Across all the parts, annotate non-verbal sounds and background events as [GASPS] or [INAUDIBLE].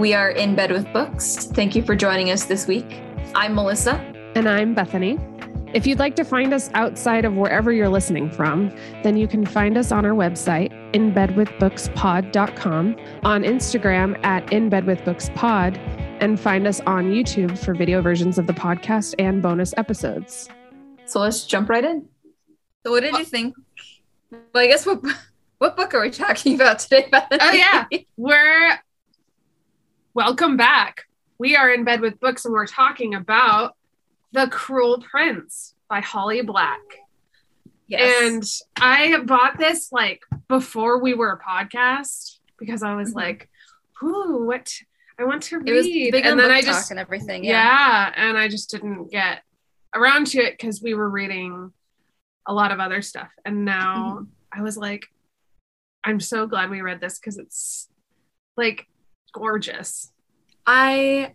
We are in bed with books. Thank you for joining us this week. I'm Melissa. And I'm Bethany. If you'd like to find us outside of wherever you're listening from, then you can find us on our website, inbedwithbookspod.com, on Instagram at inbedwithbookspod, and find us on YouTube for video versions of the podcast and bonus episodes. So let's jump right in. So, what did you think? Well, I guess what [LAUGHS] what book are we talking about today, Bethany? Oh yeah, [LAUGHS] we're welcome back. We are in bed with books, and we're talking about The Cruel Prince by Holly Black. Yes. And I bought this like before we were a podcast because I was Mhm. like, "Ooh, what? I want to read." big and then I just and everything. yeah. Yeah. and I just didn't get around to it because we were reading a lot of other stuff. And now Mm-hmm. I was like, I'm so glad we read this because it's like gorgeous. I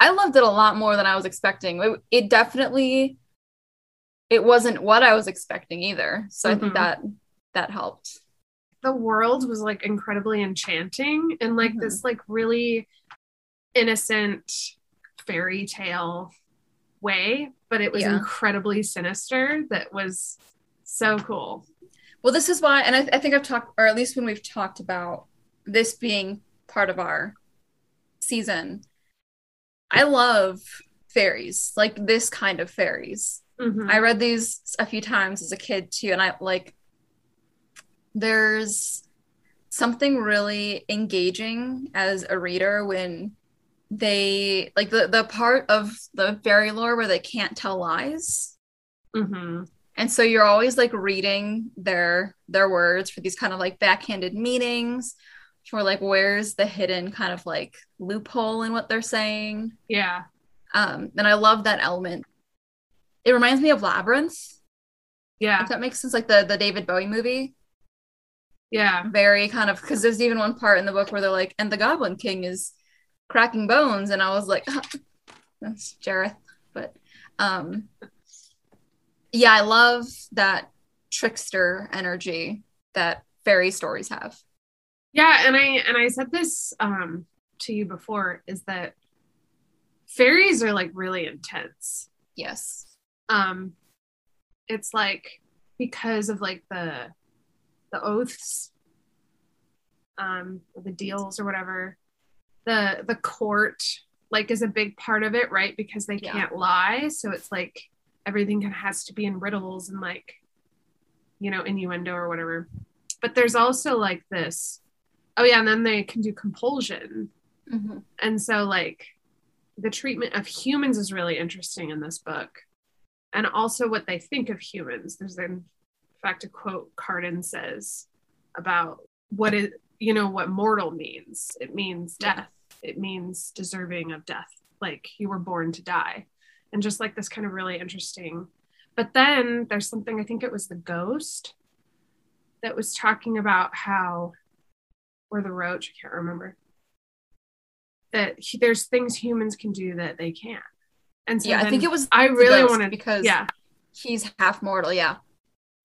I loved it a lot more than I was expecting. It, it definitely it wasn't what I was expecting either. So I think Mhm. that that helped. The world was like incredibly enchanting and like Mhm. this like really innocent fairy tale way, but it was Yeah. incredibly sinister that was so cool. Well, this is why, and I, I think I've talked, or at least when we've talked about this being part of our season, I love fairies, like this kind of fairies. Mhm. I read these a few times as a kid too, and I like there's something really engaging as a reader when they like the the part of the fairy lore where they can't tell lies. Mhm. And so you're always like reading their their words for these kind of like backhanded meanings for like where's the hidden kind of like loophole in what they're saying. Yeah. Um and I love that element. It reminds me of Labyrinth, Yeah. if that makes sense, like the the David Bowie movie. Yeah. Very kind of because there's even one part in the book where they're like, and the Goblin King is cracking bones, and I was like, that's Jareth. But um yeah, I love that trickster energy that fairy stories have. Yeah, and I and I said this um to you before is that fairies are like really intense. Yes. Um it's like because of like the the oaths um the deals or whatever the the court like is a big part of it right because they Yeah. can't lie so it's like everything kind of has to be in riddles and like you know innuendo or whatever but there's also like this oh yeah and then they can do compulsion. Mhm. and so like the treatment of humans is really interesting in this book. And also what they think of humans. There's in fact a quote cardan says about what it you know what mortal means. It means death. It means deserving of death. Like you were born to die. And just like this kind of really interesting. But then there's something i think it was the ghost that was talking about how or the roach i can't remember that he, there's things humans can do that they can't and so yeah, I think it was i really wanted because yeah he's half mortal. Yeah.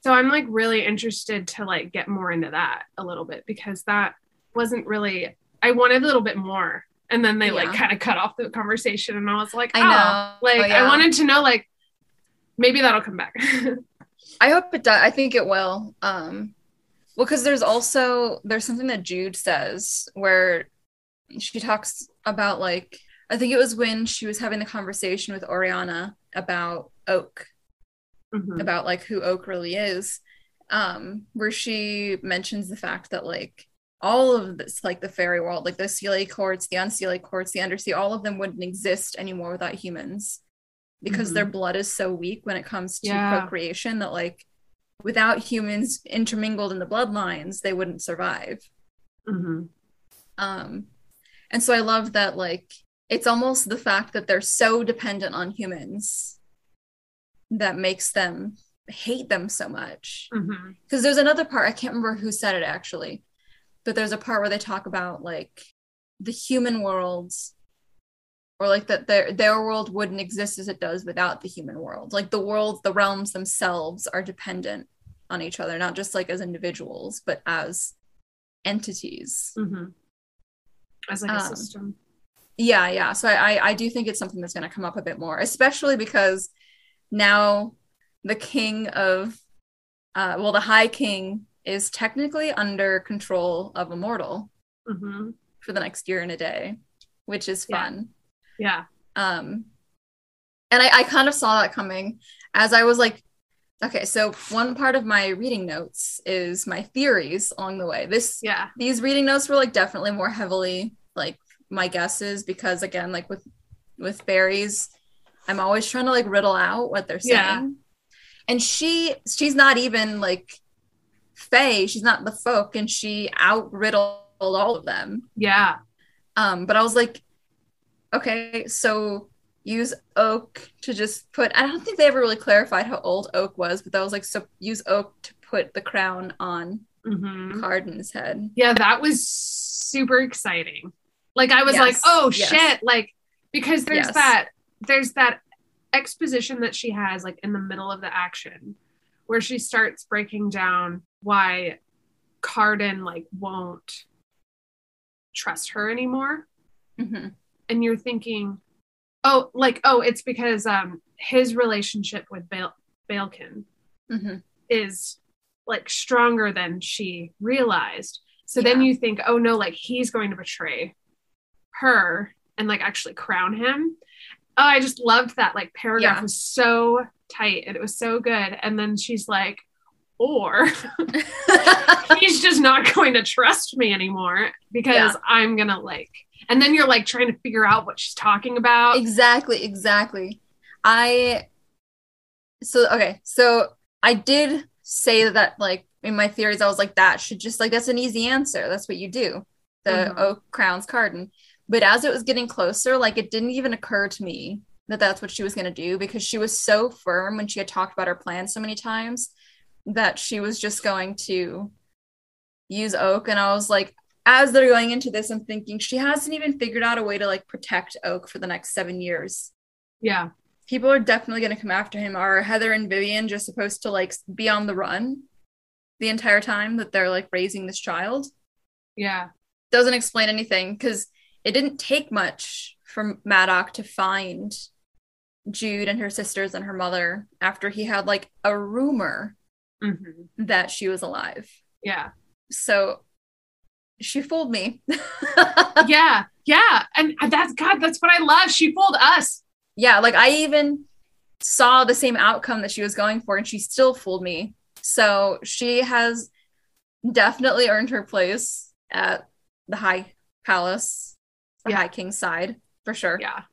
so i'm like really interested to like get more into that a little bit because that wasn't really i wanted a little bit more and then they like kind of cut off the conversation and i was like I oh know. like Oh, yeah. i wanted to know like maybe that'll come back [LAUGHS] I hope it does. I think it will. Um, well, because there's also there's something that Jude says where she talks about like I think it was when she was having the conversation with Oriana about Oak, Mhm. about like who Oak really is, um, where she mentions the fact that like all of this, like the fairy world, like the Seelie courts, the Unseelie courts, the Undersea, all of them wouldn't exist anymore without humans because Mhm. their blood is so weak when it comes to Yeah. procreation that like without humans intermingled in the bloodlines, they wouldn't survive. Mhm. Um, and so I love that, like, it's almost the fact that they're so dependent on humans that makes them hate them so much. Because there's another part, I can't remember who said it actually, but there's a part where they talk about like the human worlds or like that their their world wouldn't exist as it does without the human world. Like the world, the realms themselves are dependent on each other, not just like as individuals, but as entities. Mhm. as like a Um, system Yeah, yeah. So I, I, I do think it's something that's going to come up a bit more, especially because now the king of, uh, well, the High King is technically under control of a mortal hmm for the next year and a day, which is fun. Yeah. Um, and I, I kind of saw that coming as I was like, okay, so one part of my reading notes is my theories along the way. This Yeah. these reading notes were like definitely more heavily like my guesses because again, like with with berries, I'm always trying to like riddle out what they're saying. Yeah. And she she's not even like fey, she's not the folk, and she out riddled all of them. Yeah. Um, but I was like, okay, so use oak to just put. I don't think they ever really clarified how old oak was, but that was like, so use oak to put the crown on hmm Cardan's head. Yeah, that was super exciting. Like I was Yes, like, oh yes. shit, like because there's Yes. that there's that exposition that she has like in the middle of the action where she starts breaking down why Carden like won't trust her anymore. hmm And you're thinking, oh, like, oh, it's because um his relationship with Bale Balekin hmm is like stronger than she realized. So then you think, oh no, like he's going to betray her and like actually crown him. Oh, I just loved that like paragraph Yeah. was so tight and it was so good. And then she's like, or [LAUGHS] he's just not going to trust me anymore because Yeah. I'm gonna like and then you're like trying to figure out what she's talking about. exactly, exactly. I so okay, so I did say that like in my theories, I was like, that should just like that's an easy answer. That's what you do. The Mhm. oak crowns Cardan. But as it was getting closer, like it didn't even occur to me that that's what she was going to do because she was so firm when she had talked about her plan so many times that she was just going to use oak and i was like as they're going into this i'm thinking she hasn't even figured out a way to like protect oak for the next seven years Yeah. people are definitely going to come after him are heather and vivienne just supposed to like be on the run the entire time that they're like raising this child Yeah. doesn't explain anything because it didn't take much for Maddox to find Jude and her sisters and her mother after he had like a rumor hmm that she was alive. Yeah. So she fooled me. [LAUGHS] yeah. Yeah. And that's God, that's what I love. She fooled us. yeah, like I even saw the same outcome that she was going for and she still fooled me. So she has definitely earned her place at the High Palace, the Yeah. High King's side for sure. Yeah.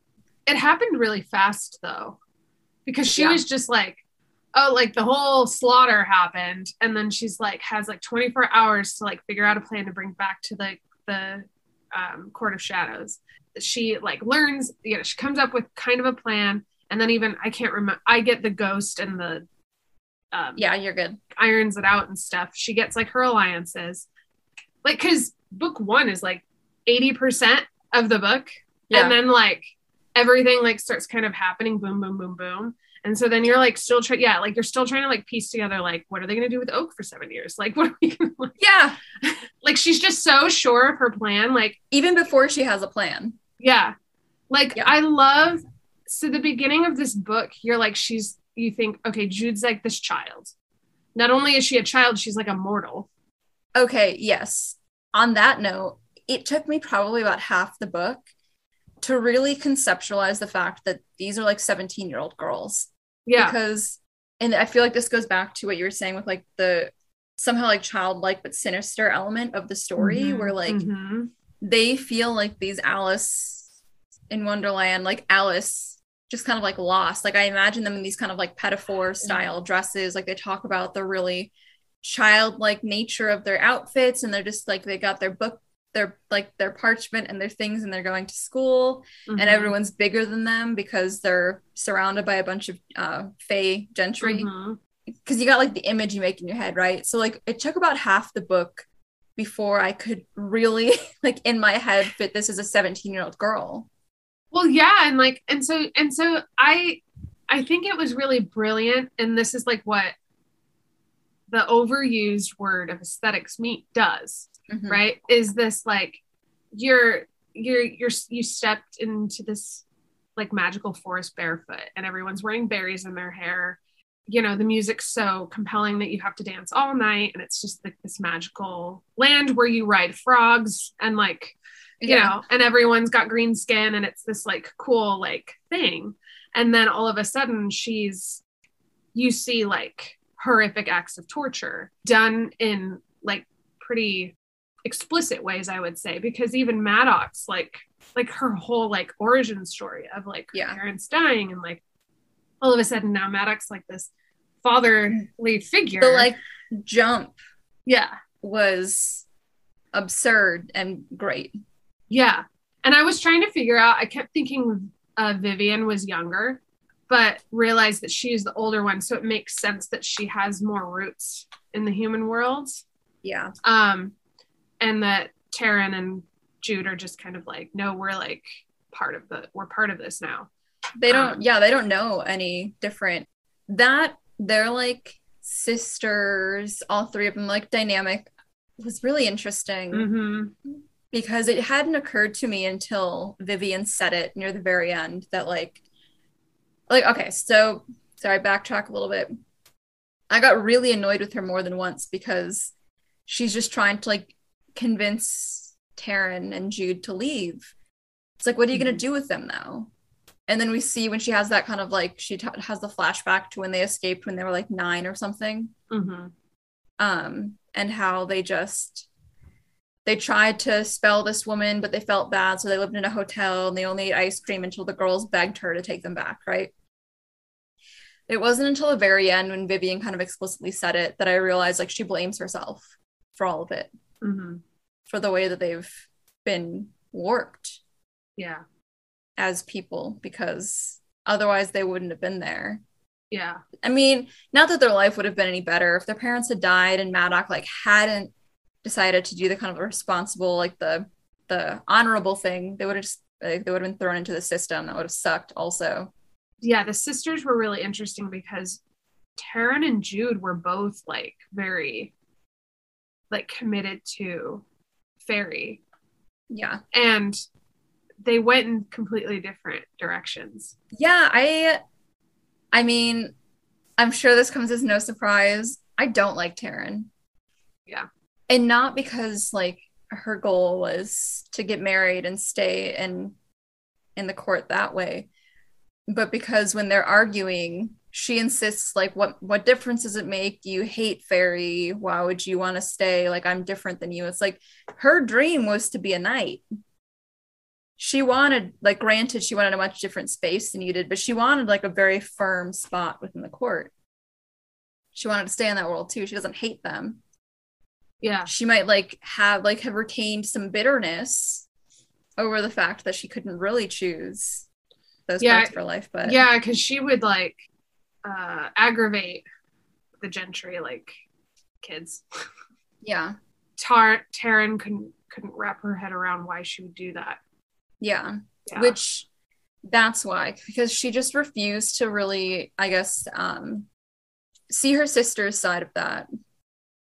It happened really fast though, because she Yeah. was just like, oh, like the whole slaughter happened. And then she's like, has like 24 hours to like figure out a plan to bring back to the, the um, Court of Shadows. She like learns, you know, she comes up with kind of a plan. And then even, I can't remember, I get the ghost and the, um, Yeah, you're good. irons it out and stuff. She gets like her alliances. Like, cause book one is like 80% of the book. Yeah. And then like everything like starts kind of happening, boom, boom, boom, boom. And so then you're like still trying, yeah, like you're still trying to like piece together, like, what are they going to do with Oak for seven years? Like, [LAUGHS] what are we going to, yeah. like, she's just so sure of her plan. Like, Even before she has a plan. yeah. Like, Yeah. I love, so the beginning of this book, you're like, she's, you think, okay, Jude's like this child. Not only is she a child, she's like a mortal. Okay, yes. On that note, it took me probably about half the book to really conceptualize the fact that these are like 17 year old girls. Yeah. Because, and I feel like this goes back to what you were saying with like the somehow like childlike but sinister element of the story Mhm, where like mhm. they feel like these Alice in Wonderland, like Alice just kind of like lost. Like I imagine them in these kind of like pinafore style dresses. Like they talk about the really childlike nature of their outfits and they're just like they got their book their like their parchment and their things and they're going to school Mhm. and everyone's bigger than them because they're surrounded by a bunch of uh fey gentry because you got like the image you make in your head, right? So like it took about half the book before I could really [LAUGHS] like in my head fit this as a 17 year old girl. Well, yeah, and like, and so, and so, I, I think it was really brilliant, and this is like what the overused word of aesthetics meet does, Mhm. right? Is this like you're you're you're you stepped into this like magical forest barefoot and everyone's wearing berries in their hair you know the music's so compelling that you have to dance all night and it's just like this magical land where you ride frogs and like you Yeah. know and everyone's got green skin and it's this like cool like thing and then all of a sudden she's you see like horrific acts of torture done in like pretty explicit ways i would say because even maddox like like her whole like origin story of like her Yeah. parents dying and like all of a sudden now maddox like this fatherly figure The like jump yeah was absurd and great. Yeah. And I was trying to figure out, I kept thinking uh, Vivienne was younger, but realized that she is the older one. So it makes sense that she has more roots in the human world. Yeah. Um, and that Taryn and Jude are just kind of like, no, we're like part of the, we're part of this now. They don't Um, yeah, they don't know any different. That they're like sisters, all three of them like dynamic was really interesting Mm-hmm. because it hadn't occurred to me until Vivienne said it near the very end that like like okay, so sorry, backtrack a little bit. I got really annoyed with her more than once because she's just trying to like convince Taryn and Jude to leave. It's like, what are you Mhm. gonna do with them now? And then we see when she has that kind of like she t- has the flashback to when they escaped when they were like nine or something Mm-hmm. um, and how they just they tried to spell this woman, but they felt bad, so they lived in a hotel and they only ate ice cream until the girls begged her to take them back, right? It wasn't until the very end when Vivienne kind of explicitly said it that I realized like she blames herself for all of it, Mm-hmm. for the way that they've been warped Yeah. as people, because otherwise they wouldn't have been there. Yeah. I mean, not that their life would have been any better if their parents had died and Maddox like hadn't decided to do the kind of responsible, like the the honorable thing. They would have just like, they would have been thrown into the system. That would have sucked. Also, yeah, the sisters were really interesting because Taryn and Jude were both like very like committed to Fairy yeah, and they went in completely different directions. yeah. I, I mean, I'm sure this comes as no surprise. I don't like Taryn. Yeah. and not because like her goal was to get married and stay in in the court that way but because when they're arguing she insists like what what difference does it make? You hate fairy? Why would you want to stay? Like i'm different than you. It's like her dream was to be a knight. She wanted like granted she wanted a much different space than you did but she wanted like a very firm spot within the court. She wanted to stay in that world too. She doesn't hate them. Yeah. she might like have like have retained some bitterness over the fact that she couldn't really choose those Yeah, parts of her life but Yeah, because she would like uh aggravate the gentry like kids. yeah Tar- Taryn couldn't couldn't wrap her head around why she would do that. yeah Yeah. which that's why because she just refused to really i guess um see her sister's side of that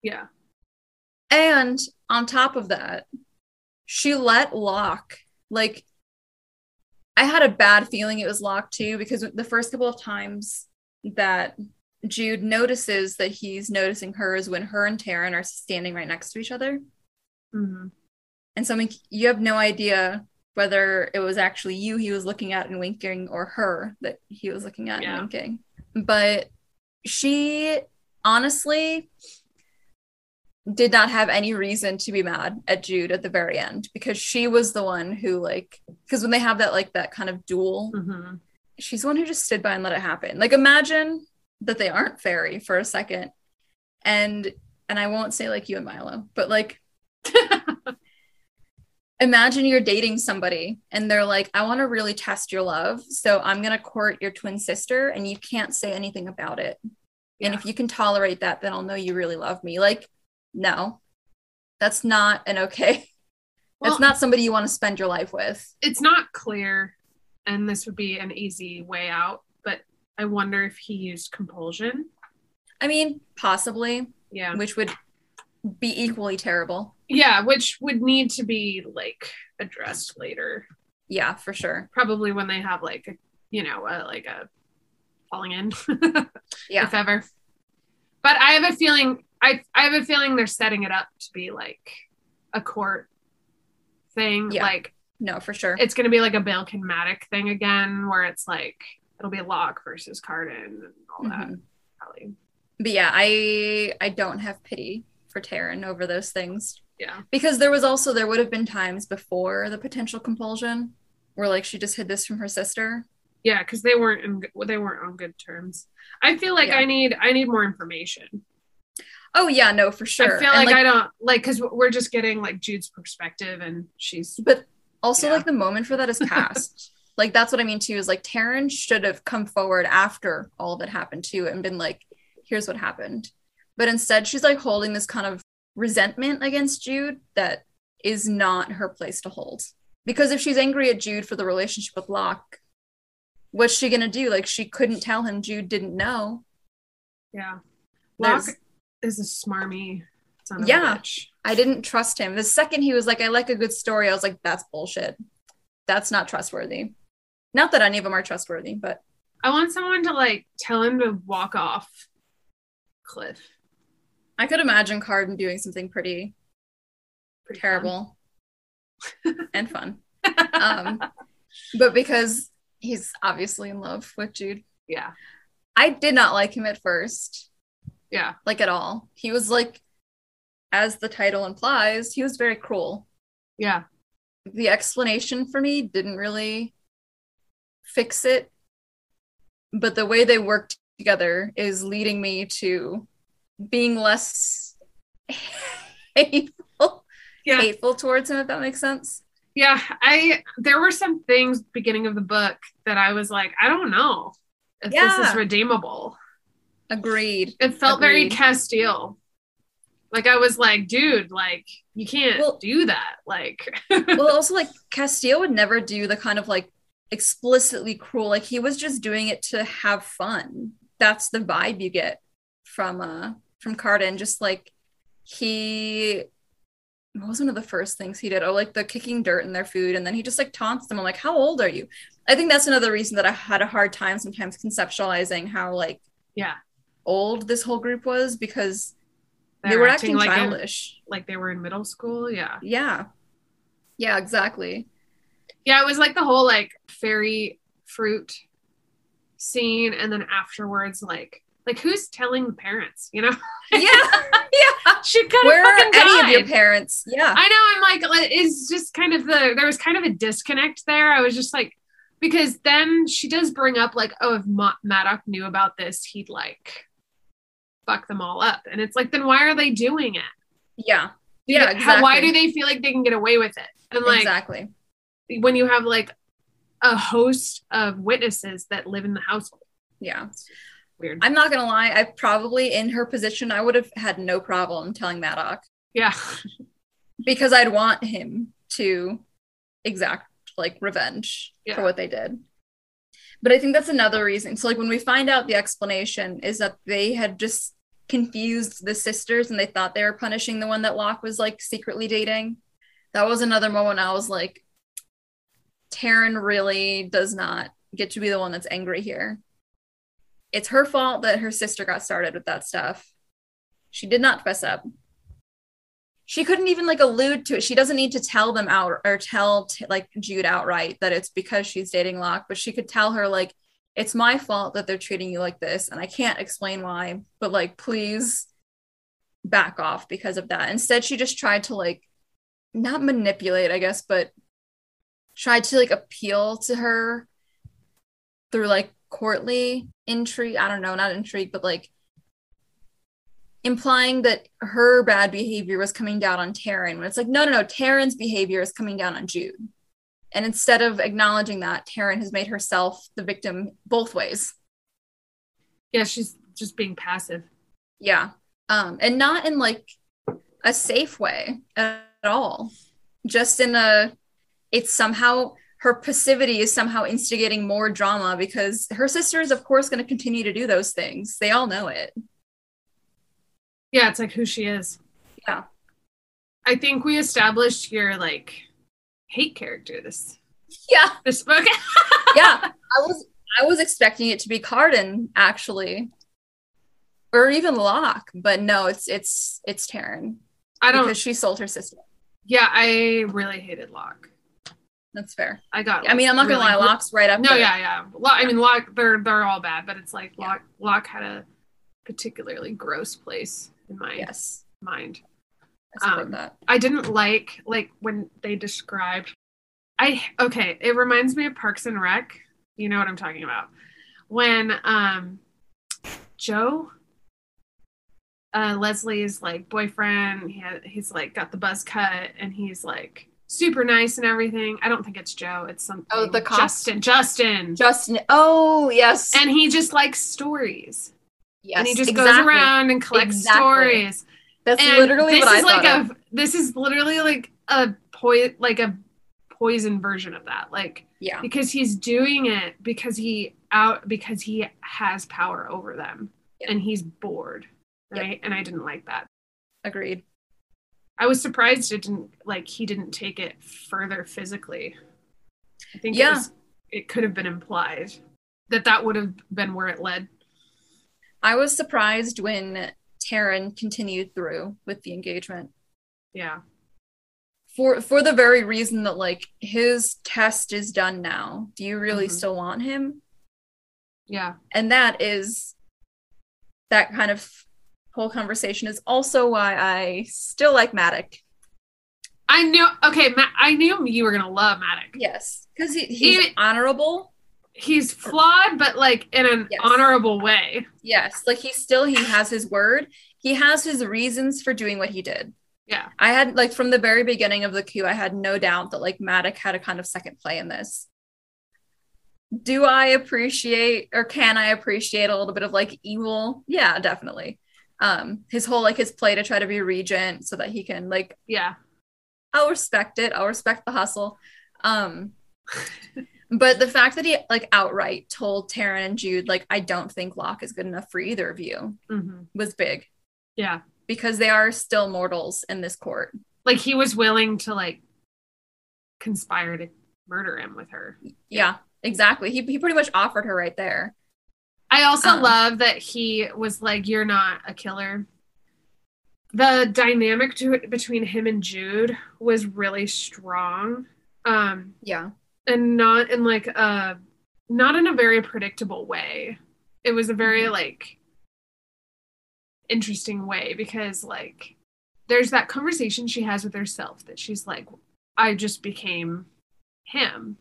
yeah. and on top of that she let Locke like I had a bad feeling it was Locke too because the first couple of times that Jude notices that he's noticing her is when her and Taryn are standing right next to each other. hmm And so I mean, you have no idea whether it was actually you he was looking at and winking or her that he was looking at Yeah. and winking. But she honestly did not have any reason to be mad at Jude at the very end because she was the one who like because when they have that like that kind of duel, hmm she's the one who just stood by and let it happen. Like imagine that they aren't fairy for a second. And and I won't say like you and Milo, but like [LAUGHS] imagine you're dating somebody and they're like, I want to really test your love. So I'm going to court your twin sister and you can't say anything about it. And if you can tolerate that, then I'll know you really love me. Like, no, that's not an okay. [LAUGHS] Well, that's not somebody you want to spend your life with. it's not clear, and this would be an easy way out, but I wonder if he used compulsion. I mean, possibly, Yeah. which would be equally terrible. Yeah, which would need to be like addressed later. Yeah, for sure. Probably when they have like a, you know, a, like a falling in. [LAUGHS] Yeah. If ever. But I have a feeling I I have a feeling they're setting it up to be like a court thing. Yeah. Like No, for sure. it's gonna be like a Bill Kinmatic thing again, where it's like it'll be Locke versus Cardan and all that. Mhm. Probably. But yeah, I I don't have pity for Taryn over those things. Yeah. Because there was also there would have been times before the potential compulsion where like she just hid this from her sister. Yeah, because they weren't in, they weren't on good terms. I feel like Yeah. I need I need more information. Oh yeah, no, for sure. I feel And, like, I don't like because we're just getting like Jude's perspective, and she's but also Yeah. like the moment for that is past. [LAUGHS] like that's what I mean too, is like Taryn should have come forward after all of it happened too and been like, here's what happened. But instead she's like holding this kind of resentment against Jude that is not her place to hold. Because if she's angry at Jude for the relationship with Locke, what's she gonna do? Like she couldn't tell him Jude didn't know. yeah. Locke There's- is a smarmy son of Yeah. a bitch. I didn't trust him. The second he was like, I like a good story, I was like, that's bullshit. That's not trustworthy. Not that any of them are trustworthy, but I want someone to like tell him to walk off cliff. I could imagine Cardan doing something pretty Pretty terrible [LAUGHS] and fun. Um, but because he's obviously in love with Jude. Yeah. I did not like him at first, Yeah. like at all. He was like, as the title implies, he was very cruel. Yeah. The explanation for me didn't really fix it, but the way they worked together is leading me to being less [LAUGHS] hateful, Yeah. hateful towards him, if that makes sense. Yeah. I there were some things beginning of the book that I was like, I don't know if this is redeemable. Agreed. It felt very Agreed. Castile. Like I was like, dude, like you can't Well- do that. Like [LAUGHS] well, also like Castillo would never do the kind of like explicitly cruel. Like he was just doing it to have fun. That's the vibe you get from uh from Cardan. Just like he what was one of the first things he did? Oh, like the kicking dirt in their food, and then he just like taunts them. I'm like, how old are you? I think that's another reason that I had a hard time sometimes conceptualizing how like yeah, old this whole group was because they they're were acting like in- childish. like they were in middle school. Yeah. Yeah. Yeah, exactly. Yeah, it was like the whole like fairy fruit scene and then afterwards like like who's telling the parents, you know? [LAUGHS] Yeah. yeah. she have Where are fucking any of your parents? Yeah. I know. I'm like, like, it's just kind of the there was kind of a disconnect there. I was just like, because then she does bring up like, oh, if Ma- Maddox knew about this, he'd like fuck them all up, and it's like, then why are they doing it? Yeah. Do Yeah, they- how- why do they feel like they can get away with it? And like exactly. when you have like a host of witnesses that live in the household, Yeah. weird. I'm not gonna lie, I probably in her position I would have had no problem telling Maddox yeah, [LAUGHS] because I'd want him to exact like revenge Yeah. for what they did. But I think that's another reason. So like when we find out the explanation is that they had just confused the sisters and they thought they were punishing the one that Locke was like secretly dating. That was another moment I was like, Taryn really does not get to be the one that's angry here. It's her fault that her sister got started with that stuff. She did not fess up. She couldn't even like allude to it. She doesn't need to tell them out or tell t- like Jude outright that it's because she's dating Locke, but she could tell her like it's my fault that they're treating you like this and I can't explain why, but like please back off because of that. Instead, she just tried to like not manipulate, I guess, but tried to like appeal to her through like courtly intrigue. I don't know, not intrigue, but like implying that her bad behavior was coming down on Taryn when it's like, no, no, no, Taryn's behavior is coming down on Jude. And instead of acknowledging that, Taryn has made herself the victim both ways. yeah, she's just being passive. Yeah. Um, and not in like a safe way at all. Just in a it's somehow her passivity is somehow instigating more drama because her sister is of course going to continue to do those things. They all know it. Yeah, it's like who she is. Yeah. I think we established your like hate character this Yeah. this book. [LAUGHS] Yeah. I was I was expecting it to be Cardan actually. Or even Locke, but no, it's it's it's Taryn. I don't Because she sold her sister. yeah, I really hated Locke. That's fair. I got I mean, I'm not really gonna lie, Locke's right up No, there. yeah, yeah. Lo- I mean, Locke, they're they're all bad, but it's like Yeah. Locke, Locke had a particularly gross place in my Yes. mind. I Um, that. I didn't like like when they described. I okay, it reminds me of Parks and Rec. You know what I'm talking about. When um, Joe, uh, Leslie's like boyfriend, he had, he's like got the buzz cut, and he's like super nice and everything. I don't think it's Joe. It's something. Oh, the cop? Justin. Justin. Justin. Oh, yes. and he just likes stories yes. and he just goes exactly. around and collects Exactly. stories That's and literally this what I like thought. a this is literally like a poi- like a poison version of that like Yeah. because he's doing it because he out because he has power over them Yep. and he's bored Yep. right and i didn't like that Agreed. i was surprised it didn't like he didn't take it further physically i think Yeah. it was it could have been implied that that would have been where it led I was surprised when Taryn continued through with the engagement. yeah For for the very reason that like his test is done now. Do you really Mhm. still want him? yeah And that is that kind of whole conversation is also why I still like Maddox. I knew. Okay, Ma- I knew you were gonna love Maddox. Yes. Because he, he's Even- honorable. He's flawed, but like in an Yes. honorable way. Yes. Like he still he has his word. He has his reasons for doing what he did. Yeah, I had like from the very beginning of the coup, I had no doubt that like Maddox had a kind of second play in this. Do I appreciate or can I appreciate a little bit of like evil? Yeah, definitely. Um, his whole like his play to try to be regent so that he can like yeah, I'll respect it. I'll respect the hustle. Um, [LAUGHS] but the fact that he like outright told Taryn and Jude like I don't think Locke is good enough for either of you hmm was big yeah. because they are still mortals in this court. Like he was willing to like conspire to murder him with her. Yeah, exactly. He he pretty much offered her right there. I also Um, love that he was like, "You're not a killer." The dynamic to, between him and Jude was really strong, um, Yeah. And not in like a not in a very predictable way. It was a very Mhm. like interesting way because like there's that conversation she has with herself that she's like, "I just became him,"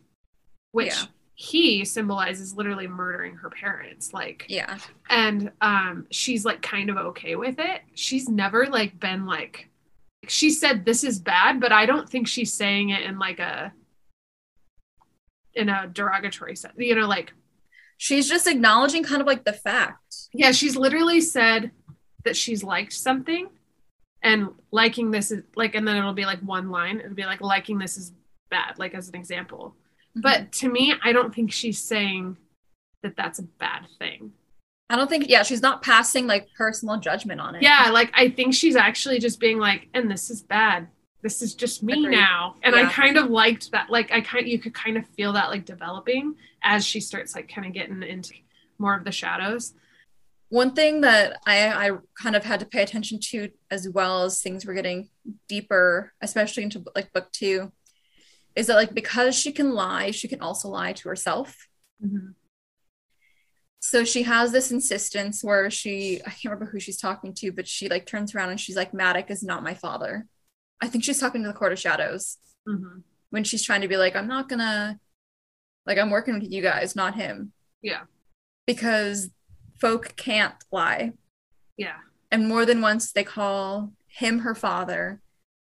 which Yeah. he symbolizes literally murdering her parents, like Yeah. and um she's like kind of okay with it she's never like been like she said this is bad but i don't think she's saying it in like a in a derogatory sense you know like She's just acknowledging kind of like the fact. yeah she's literally said that she's liked something and liking this is like and then it'll be like one line it'll be like liking this is bad like as an example mm-hmm. but to me i don't think she's saying that that's a bad thing I don't think yeah, she's not passing like personal judgment on it. Yeah, like I think she's actually just being like, and this is bad. This is just me Agreed. now. And I kind of liked that. Like I kind of you could kind of feel that like developing as she starts like kind of getting into more of the shadows. One thing that I, I kind of had to pay attention to as well as things were getting deeper, especially into like book two, is that like because she can lie, she can also lie to herself. Mm-hmm. So she has this insistence where she I can't remember who she's talking to, but she like turns around and she's like, Maddox is not my father. I think she's talking to the Court of Shadows Mm-hmm. when she's trying to be like, I'm not gonna like I'm working with you guys, not him. Yeah. Because folk can't lie. Yeah. And more than once they call him her father,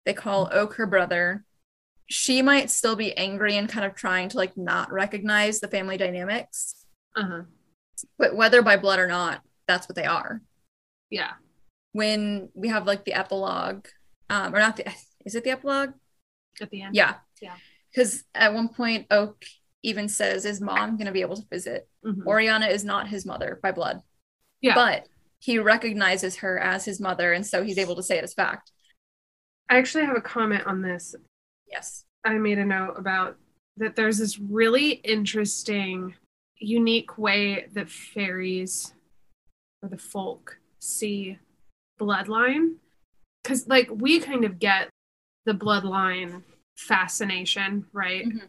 they call Oak her brother. She might still be angry and kind of trying to like not recognize the family dynamics, Uh-huh. but whether by blood or not, that's what they are. Yeah. When we have like the epilogue, um, or not the is it the epilogue? At the end. Yeah. Yeah. Because at one point Oak even says, Is mom gonna be able to visit? Mhm. Oriana is not his mother by blood. Yeah. But he recognizes her as his mother, and so he's able to say it as fact. I actually have a comment on this. Yes. I made a note about that there's this really interesting, unique way that fairies or the folk see bloodline. Because, like, we kind of get the bloodline fascination, right? Mhm.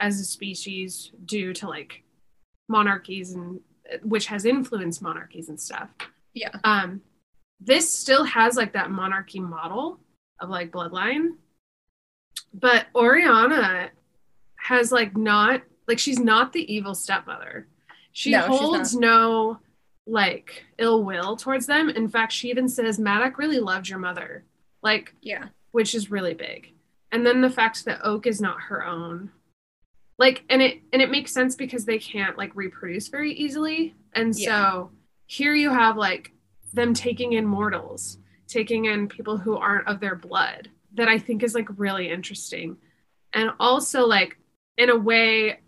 As a species, due to like monarchies and which has influenced monarchies and stuff. Yeah. Um, this still has like that monarchy model of like bloodline, but Oriana has like not like she's not the evil stepmother. She No, holds no like ill will towards them. In fact, she even says Maddox really loved your mother, like Yeah. which is really big. And then the fact that Oak is not her own. Like and it and it makes sense because they can't like reproduce very easily. And so here you have like them taking in mortals, taking in people who aren't of their blood that I think is like really interesting. And also like in a way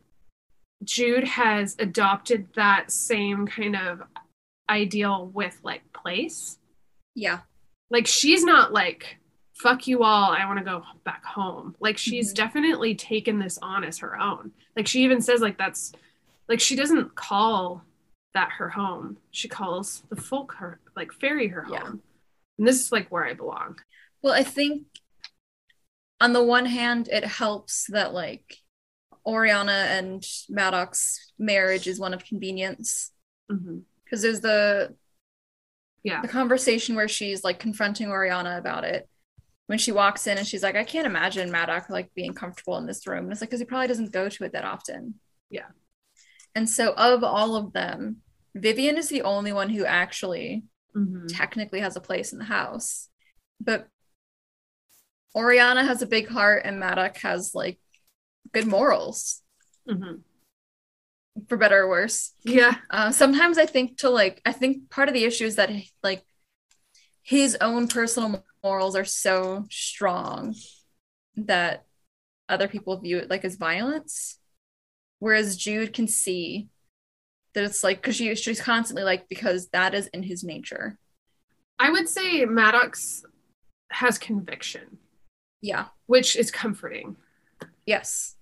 Jude has adopted that same kind of ideal with like place Yeah. like she's not like fuck you all i want to go back home like she's Mhm. definitely taken this on as her own like she even says like that's like she doesn't call that her home she calls the folk her like fairy her home Yeah. and this is like where i belong Well, I think on the one hand, it helps that like Oriana and Maddox's marriage is one of convenience Mhm. Because there's the Yeah. the conversation where she's like confronting Oriana about it when she walks in and she's like, I can't imagine Maddox like being comfortable in this room. And it's like because he probably doesn't go to it that often. Yeah. And so of all of them, Vivienne is the only one who actually Mhm. technically has a place in the house. But Oriana has a big heart and Maddox has like good morals, Mhm. For better or worse. yeah Uh, sometimes I think to like, I think part of the issue is that like his own personal morals are so strong that other people view it like as violence. Whereas Jude can see that it's like, because she, she's constantly like, because that is in his nature. i would say maddox has conviction Yeah. which is comforting Yes.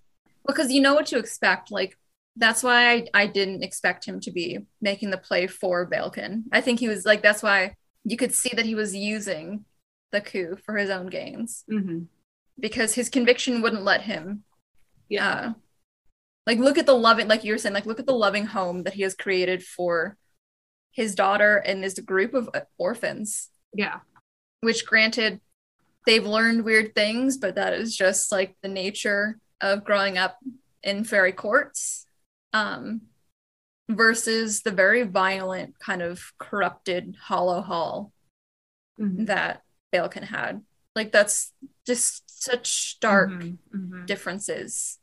Because you know what to expect. Like, that's why I, I didn't expect him to be making the play for Balekin. I think he was like, that's why you could see that he was using the coup for his own gains mm-hmm. because his conviction wouldn't let him. yeah Uh, like, look at the loving, like you were saying, like, look at the loving home that he has created for his daughter and this group of uh, orphans, yeah which granted, they've learned weird things, but that is just like the nature of growing up in fairy courts. Um, versus the very violent, kind of corrupted Hollow Hall Mhm. that Balekin had. Like that's just such stark Mhm. Mhm. differences.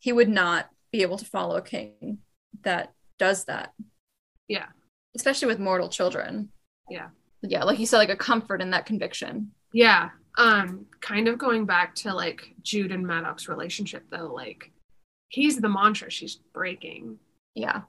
He would not be able to follow a king that does that. Yeah. Especially with mortal children. Yeah. Yeah, like you said, like a comfort in that conviction. Yeah. Um, kind of going back to like Jude and Maddox's relationship though, like he's the mantra she's breaking, Yeah.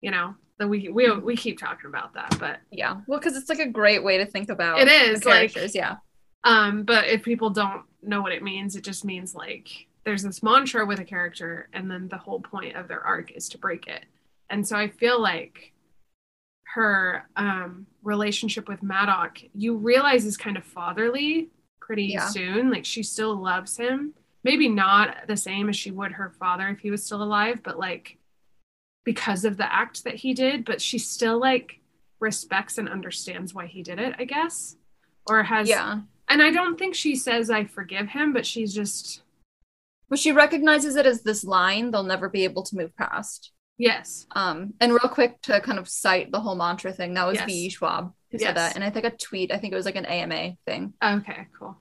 you know. That we we we keep talking about that, but Yeah. Well, because it's like a great way to think about It is, like- yeah. um, but if people don't know what it means, it just means like there's this mantra with a character, and then the whole point of their arc is to break it. And so I feel like her um relationship with Maddox, you realize is kind of fatherly pretty Yeah. soon. Like she still loves him. Maybe not the same as she would her father if he was still alive, but like because of the act that he did, but she still like respects and understands why he did it, I guess. Or has Yeah. and I don't think she says I forgive him, but she's just But she recognizes it as this line they'll never be able to move past. yes. Um, and real quick to kind of cite the whole mantra thing, that was Yes. V. Schwab who Yes. said that. And I think a tweet, I think it was like an AMA thing. Okay, cool.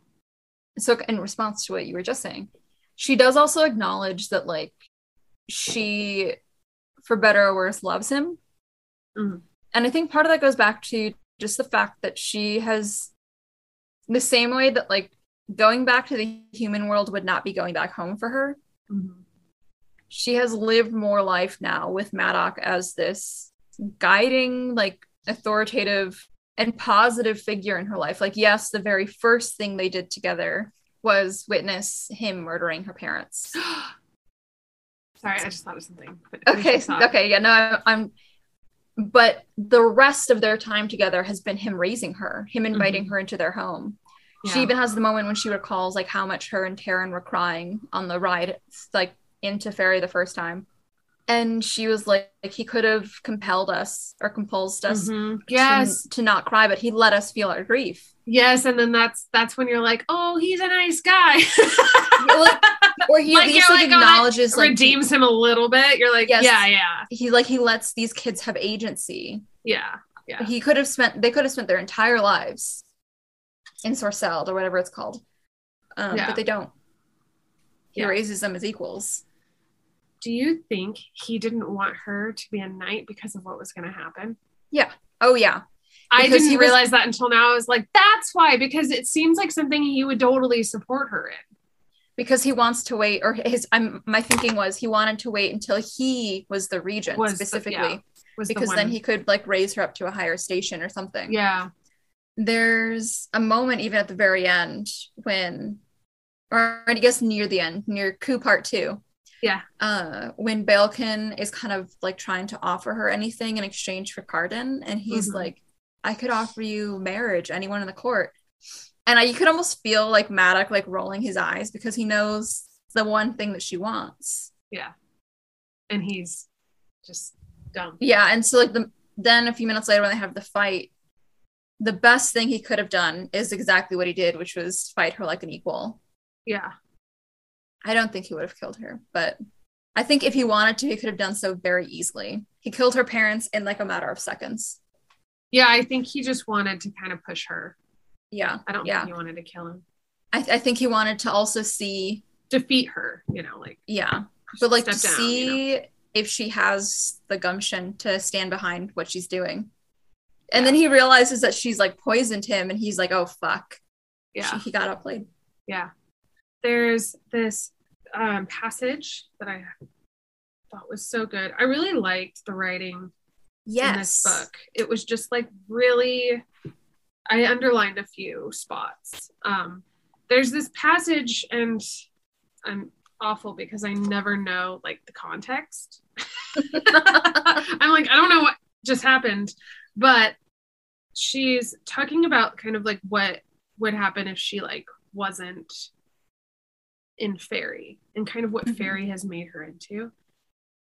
So in response to what you were just saying she does also acknowledge that like she for better or worse loves him Mhm. and i think part of that goes back to just the fact that she has the same way that like going back to the human world would not be going back home for her Mhm. she has lived more life now with Maddox as this guiding, like authoritative and positive figure in her life. Like, yes, the very first thing they did together was witness him murdering her parents. [GASPS] Sorry, I just thought of something. Okay, finish your thought. okay, yeah, no, I- I'm. But the rest of their time together has been him raising her, him mm-hmm. inviting her into their home. She even has the moment when she recalls like how much her and Taryn were crying on the ride, like into Faerie the first time, and she was like, like he could have compelled us or compulsed us Mhm. to- Yes. to, not cry, but he let us feel our grief. Yes, and then that's that's when you're like, oh, he's a nice guy. [LAUGHS] Like, or he [LAUGHS] Like, at least like, like, oh, acknowledges like Redeems him a little bit. You're like, Yes. yeah, yeah, he, he like he lets these kids have agency. yeah, yeah. He could have spent they could have spent their entire lives in Sorcelled or whatever it's called. Um, Yeah. but they don't. He Yeah. raises them as equals. Do you think he didn't want her to be a knight because of what was going to happen? Yeah. Oh yeah. I didn't was- realize that until now. I was like, that's why, because it seems like something he would totally support her in. Because he wants to wait, or his I'm my thinking was he wanted to wait until he was the regent Was the- specifically. yeah, Was the because then he could like raise her up to a higher station or something. yeah, there's a moment even at the very end when or i guess near the end near coup part two Yeah. uh when Balekin is kind of like trying to offer her anything in exchange for Cardan, and he's Mhm. like i could offer you marriage anyone in the court and I, you could almost feel like Madoc like rolling his eyes because he knows the one thing that she wants yeah, and he's just dumb. yeah and so like the then a few minutes later when they have the fight the best thing he could have done is exactly what he did which was fight her like an equal Yeah, I don't think he would have killed her, but I think if he wanted to, he could have done so very easily. He killed her parents in like a matter of seconds. yeah. I think he just wanted to kind of push her. Yeah. I don't Yeah. think he wanted to kill him. I, I think he wanted to also see, Defeat her, you know, like yeah, but like to down, you know? see if she has the gumption to stand behind what she's doing. And then he realizes that she's like poisoned him and he's like, oh, fuck. yeah. She, he got outplayed. Yeah. There's this um, passage that I thought was so good. I really liked the writing in this book. It was just like really, I underlined a few spots. Um, there's this passage, and I'm awful because I never know like the context. [LAUGHS] I'm like, I don't know what just happened, but she's talking about kind of like what would happen if she like wasn't in Faerie and kind of what Mhm. Faerie has made her into.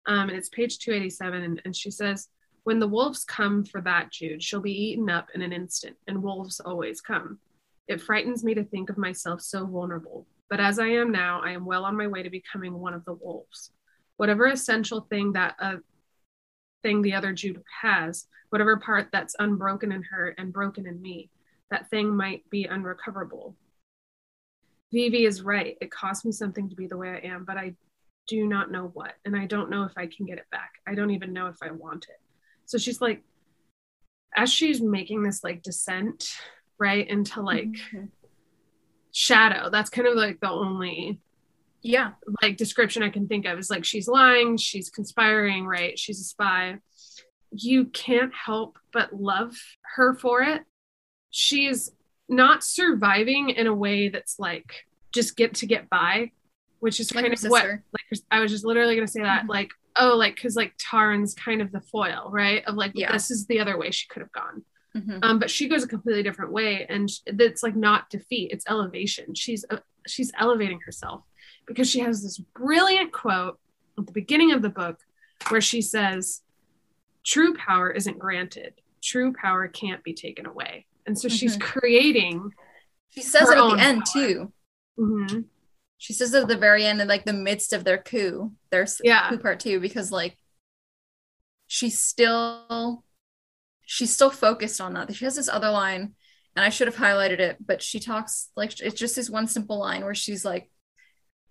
Um and it's page 287 and, and she says when the wolves come for that jude she'll be eaten up in an instant and wolves always come. It frightens me to think of myself so vulnerable but as i am now i am well on my way to becoming one of the wolves. Whatever essential thing that uh, thing the other jude has whatever part that's unbroken in her and broken in me that thing might be unrecoverable Vivi is right. It cost me something to be the way I am, but I do not know what. And I don't know if I can get it back. I don't even know if I want it. So she's like, as she's making this like descent, right, into like Mhm. shadow, that's kind of like the only Yeah. like description I can think of is like she's lying, she's conspiring, right? She's a spy. You can't help but love her for it. She's not surviving in a way that's like just get to get by, which is Like kind of what like I was just literally gonna say that Mhm. like oh like because like Taryn's kind of the foil right of like Yeah. this is the other way she could have gone Mhm. um but she goes a completely different way and it's like not defeat it's elevation she's uh, she's elevating herself because she has this brilliant quote at the beginning of the book where she says true power isn't granted true power can't be taken away and so she's Mhm. creating She says it at the end power. too. Mhm. She says it at the very end in like the midst of their coup, their Yeah. coup part two, because like she's still she's still focused on that. She has this other line, and I should have highlighted it, but she talks like it's just this one simple line where she's like,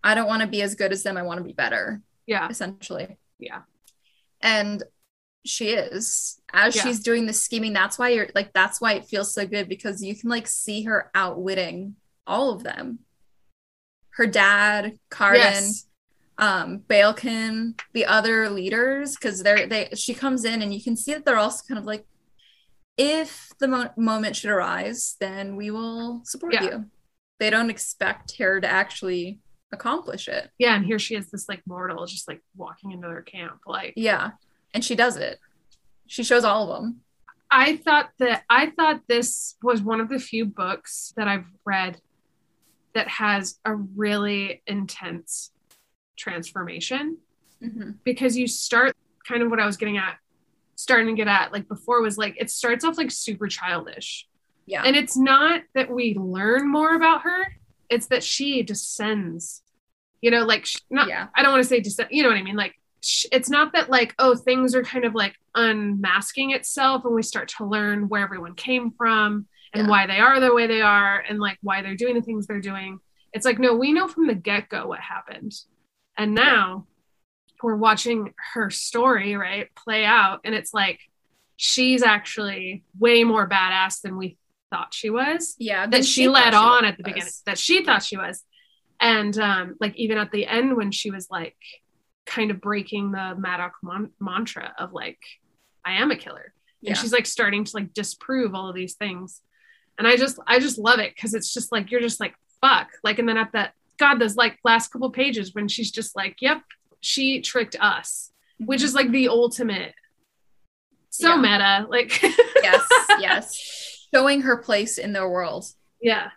I don't want to be as good as them, I want to be better, yeah essentially. yeah And she is. As Yeah. she's doing the scheming, that's why you're like that's why it feels so good because you can like see her outwitting all of them. Her dad, Cardan, yes um Balekin, the other leaders, because they're they she comes in and you can see that they're also kind of like if the mo- moment should arise, then we will support Yeah. you. They don't expect her to actually accomplish it. Yeah, and here she is, this like mortal, just like walking into their camp. Like, Yeah. And she does it. She shows all of them. I thought that I thought this was one of the few books that I've read that has a really intense transformation mm-hmm. because you start kind of what I was getting at, starting to get at like before was like it starts off like super childish. Yeah. And it's not that we learn more about her, it's that she descends. You know, like sh- not yeah. I don't want to say descend, you know what I mean? Like it's not that like oh things are kind of like unmasking itself and we start to learn where everyone came from and Yeah. why they are the way they are and like why they're doing the things they're doing. It's like no, we know from the get-go what happened. And now we're watching her story, right, play out and it's like she's actually way more badass than we thought she was Yeah. that she, led on she at the was. beginning that she thought she was and um like even at the end when she was like kind of breaking the Madoc mon- mantra of like i am a killer and Yeah. she's like starting to like disprove all of these things and i just i just love it because it's just like you're just like fuck like and then at that god those like last couple pages when she's just like yep she tricked us which mm-hmm. is like the ultimate so meta like [LAUGHS] yes, yes. Showing her place in their world. yeah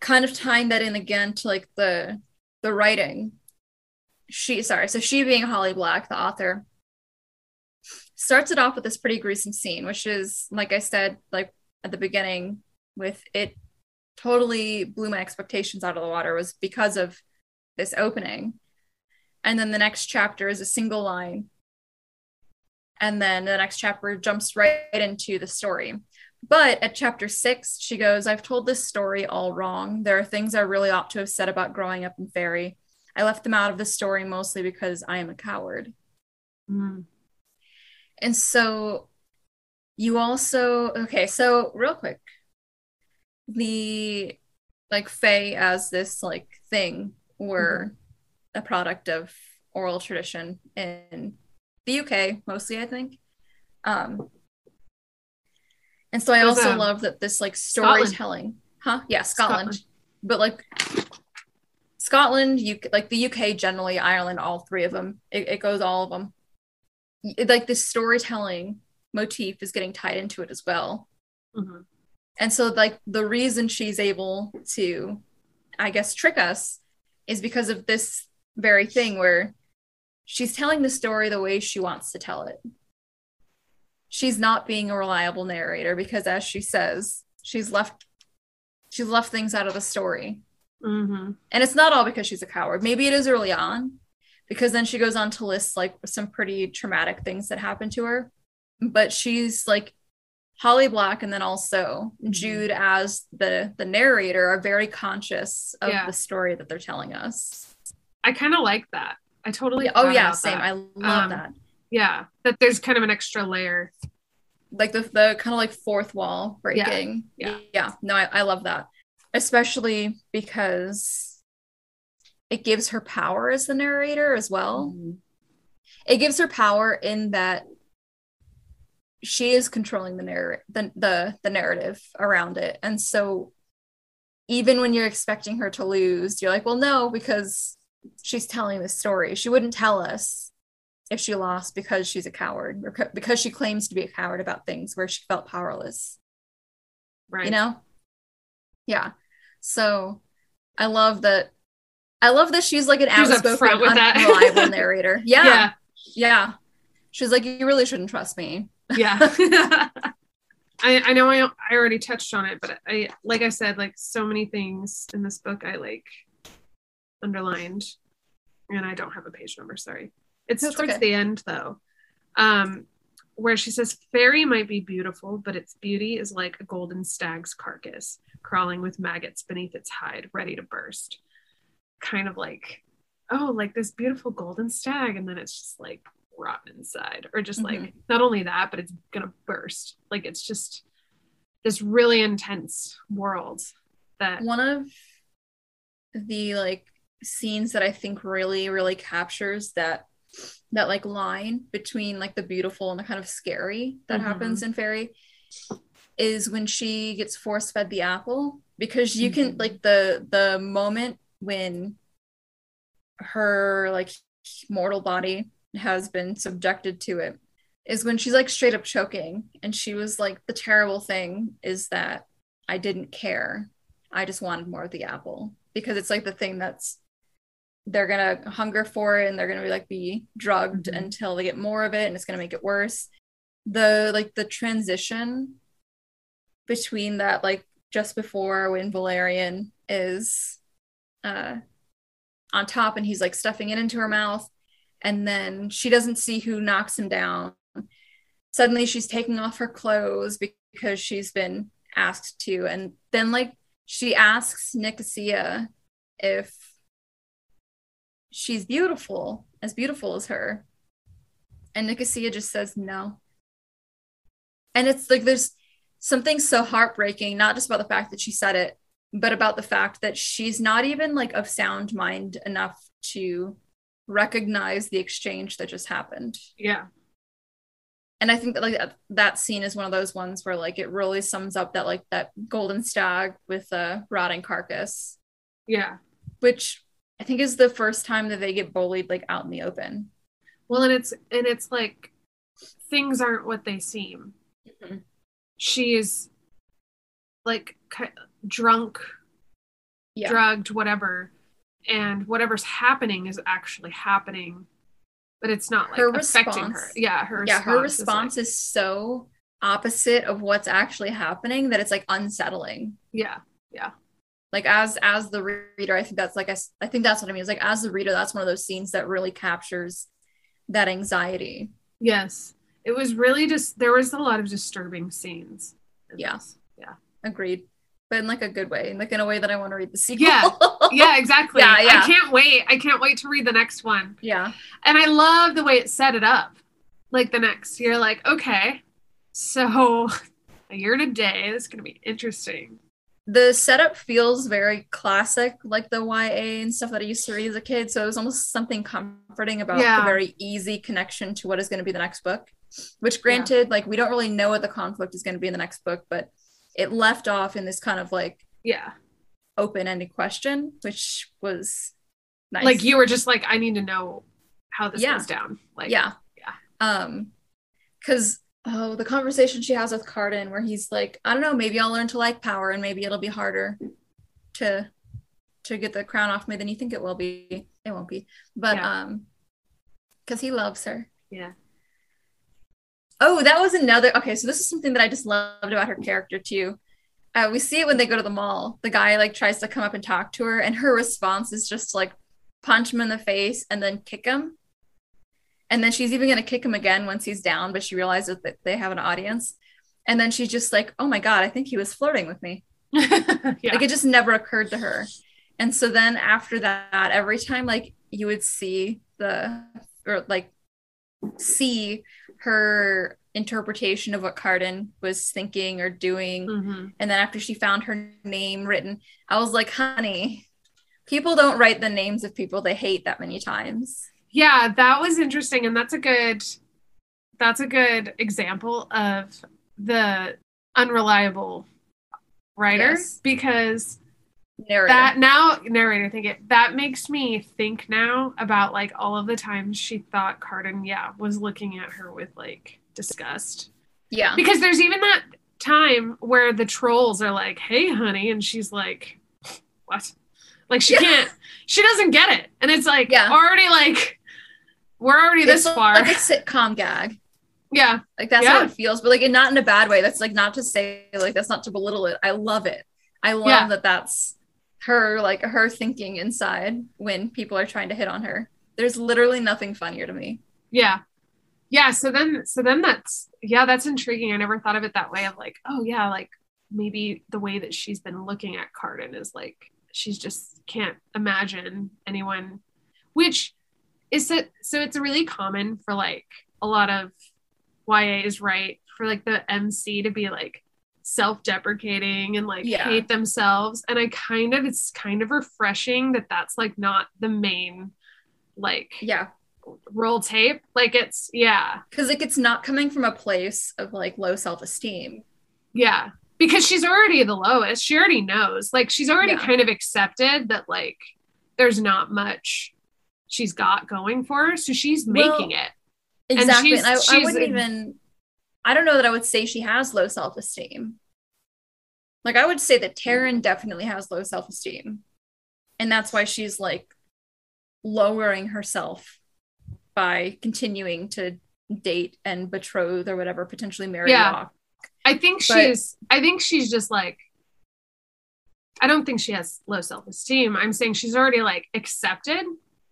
Kind of tying that in again to like the the writing. She sorry, so she being Holly Black, the author, starts it off with this pretty gruesome scene, which is like I said, like at the beginning, with it totally blew my expectations out of the water was because of this opening. And then the next chapter is a single line. And then the next chapter jumps right into the story. But at chapter six, she goes, I've told this story all wrong. There are things I really ought to have said about growing up in Faerie. I left them out of the story mostly because I am a coward. Mm. And so you also, okay, so real quick, the like Fae as this like thing were a product of oral tradition in the UK, mostly, I think. Um, and so I also um, love that this like Scotland. storytelling, huh? Yeah, Scotland. Scotland. But like Scotland, you like the UK generally, Ireland, all three of them. It, it goes all of them. It- like this storytelling motif is getting tied into it as well. Mhm. And so, like, the reason she's able to, I guess, trick us is because of this very thing where she's telling the story the way she wants to tell it. She's not being a reliable narrator because, as she says, she's left she's left things out of the story. Mhm. And it's not all because she's a coward. Maybe it is early on, because then she goes on to list like some pretty traumatic things that happened to her. But she's like Holly Black and then also Jude as the the narrator are very conscious of Yeah. the story that they're telling us. I kind of like that. I totally. Yeah, oh yeah, same. that. I love Um, that. Yeah, that there's kind of an extra layer. Like the the kind of like fourth wall breaking. yeah. Yeah. No, I, I love that. Especially because it gives her power as the narrator as well. Mm-hmm. it gives her power in that she is controlling the narrative the, the the narrative around it. And so even when you're expecting her to lose you're like well no because she's telling the story. She wouldn't tell us if she lost because she's a coward or co- because she claims to be a coward about things where she felt powerless. Right. you know yeah so i love that i love that she's like an She's outspoken with that. unreliable [LAUGHS] narrator yeah Yeah. yeah. She's like, you really shouldn't trust me. Yeah. [LAUGHS] [LAUGHS] I, I know I, I already touched on it, but I like I said, like so many things in this book I like underlined, and I don't have a page number. Sorry, it's That's towards okay. the end though, um, where she says, "Faerie might be beautiful, but its beauty is like a golden stag's carcass, crawling with maggots beneath its hide, ready to burst." Kind of like, oh, like this beautiful golden stag, and then it's just like rotten inside, or just like Mhm. not only that, but it's gonna burst. Like it's just this really intense world that One of the like scenes that I think really, really captures that that like line between like the beautiful and the kind of scary that Mhm. happens in Faerie is when she gets force fed the apple because you can Mhm. like the the moment when her like mortal body has been subjected to it is when she's like straight up choking and she was like the terrible thing is that I didn't care. I just wanted more of the apple because it's like the thing that's they're gonna hunger for it and they're gonna be like be drugged Mhm. until they get more of it and it's gonna make it worse. The like the transition between that like just before when Valerian is uh on top and he's like stuffing it into her mouth and then she doesn't see who knocks him down. Suddenly she's taking off her clothes because she's been asked to and then like she asks Nicasia if she's beautiful, as beautiful as her. And Nicasia just says no. And it's like there's something so heartbreaking, not just about the fact that she said it, but about the fact that she's not even like of sound mind enough to recognize the exchange that just happened. Yeah. And I think that like that, that scene is one of those ones where like it really sums up that like that golden stag with a rotting carcass, Yeah. which I think is the first time that they get bullied like out in the open. Well, and it's and it's like things aren't what they seem. Mhm. She is like drunk, Yeah. drugged, whatever, and whatever's happening is actually happening, but it's not like Her affecting her. response- Yeah, her yeah, her response is, like- is so opposite of what's actually happening that it's like unsettling. Yeah, yeah, Like as as the reader, I think that's like i, I think that's what I mean. Is like as the reader, that's one of those scenes that really captures that anxiety. yes. It was really just there was a lot of disturbing scenes. yes Yeah. yeah, Agreed, but in like a good way, like in a way that I want to read the sequel. Yeah. yeah, exactly. [LAUGHS] Yeah, yeah. I can't wait. I can't wait to read the next one. yeah. And I love the way it set it up. Like the next, you're like, okay, so [LAUGHS] a year and a day. This is gonna be interesting. The setup feels very classic, like the YA and stuff that I used to read as a kid. So it was almost something comforting about Yeah. the very easy connection to what is going to be the next book. Which, granted, like we don't really know what the conflict is going to be in the next book, but it left off in this kind of like Yeah, open-ended question, which was nice. like you were just like, I need to know how this Yeah. goes down. Like, yeah, yeah. Um, because oh, the conversation she has with Cardan where he's like, I don't know, maybe I'll learn to like power, and maybe it'll be harder to to get the crown off me than you think it will be. It won't be, but Yeah. um, because he loves her. yeah, Oh, that was another. Okay, so this is something that I just loved about her character too. Uh, we see it when they go to the mall. The guy like tries to come up and talk to her, and her response is just like punch him in the face and then kick him. And then she's even gonna kick him again once he's down, but she realizes that they have an audience. And then she's just like, "Oh my god, I think he was flirting with me." [LAUGHS] yeah. Like it just never occurred to her. And so then after that, every time like you would see the or like see her interpretation of what Cardan was thinking or doing, Mhm. and then after she found her name written, I was like, honey, people don't write the names of people they hate that many times. Yeah, that was interesting, and that's a good that's a good example of the unreliable writer Yes. because Narrator. that now narrator think it that makes me think now about like all of the times she thought Cardan yeah was looking at her with like disgust yeah. because there's even that time where the trolls are like hey honey and she's like what like she Yeah. can't she doesn't get it and it's like Yeah. already like we're already this It's far like a sitcom gag. yeah Like that's Yeah. how it feels, but like and not in a bad way. That's like not to say like that's not to belittle it. I love it. I love Yeah. that that's her like her thinking inside when people are trying to hit on her. There's literally nothing funnier to me. yeah yeah so then so then that's yeah that's intriguing i never thought of it that way of like oh yeah like maybe the way that she's been looking at Cardan is like she's just can't imagine anyone which is that so it's really common for like a lot of YA is right for like the MC to be like self-deprecating and like Yeah. hate themselves and I kind of it's kind of refreshing that that's like not the main like Yeah. roll tape like it's yeah Because like it's not coming from a place of like low self-esteem. Yeah. Because she's already the lowest. She already knows. Like she's already Yeah. kind of accepted that like there's not much she's got going for her. So she's Well, making it. Exactly. she's- And, I, I wouldn't a- even I don't know that I would say she has low self-esteem. Like I would say that Taryn definitely has low self-esteem. And that's why she's like lowering herself by continuing to date and betroth or whatever, potentially marry Yeah. I think But- she's I think she's just like I don't think she has low self-esteem. I'm saying she's already like accepted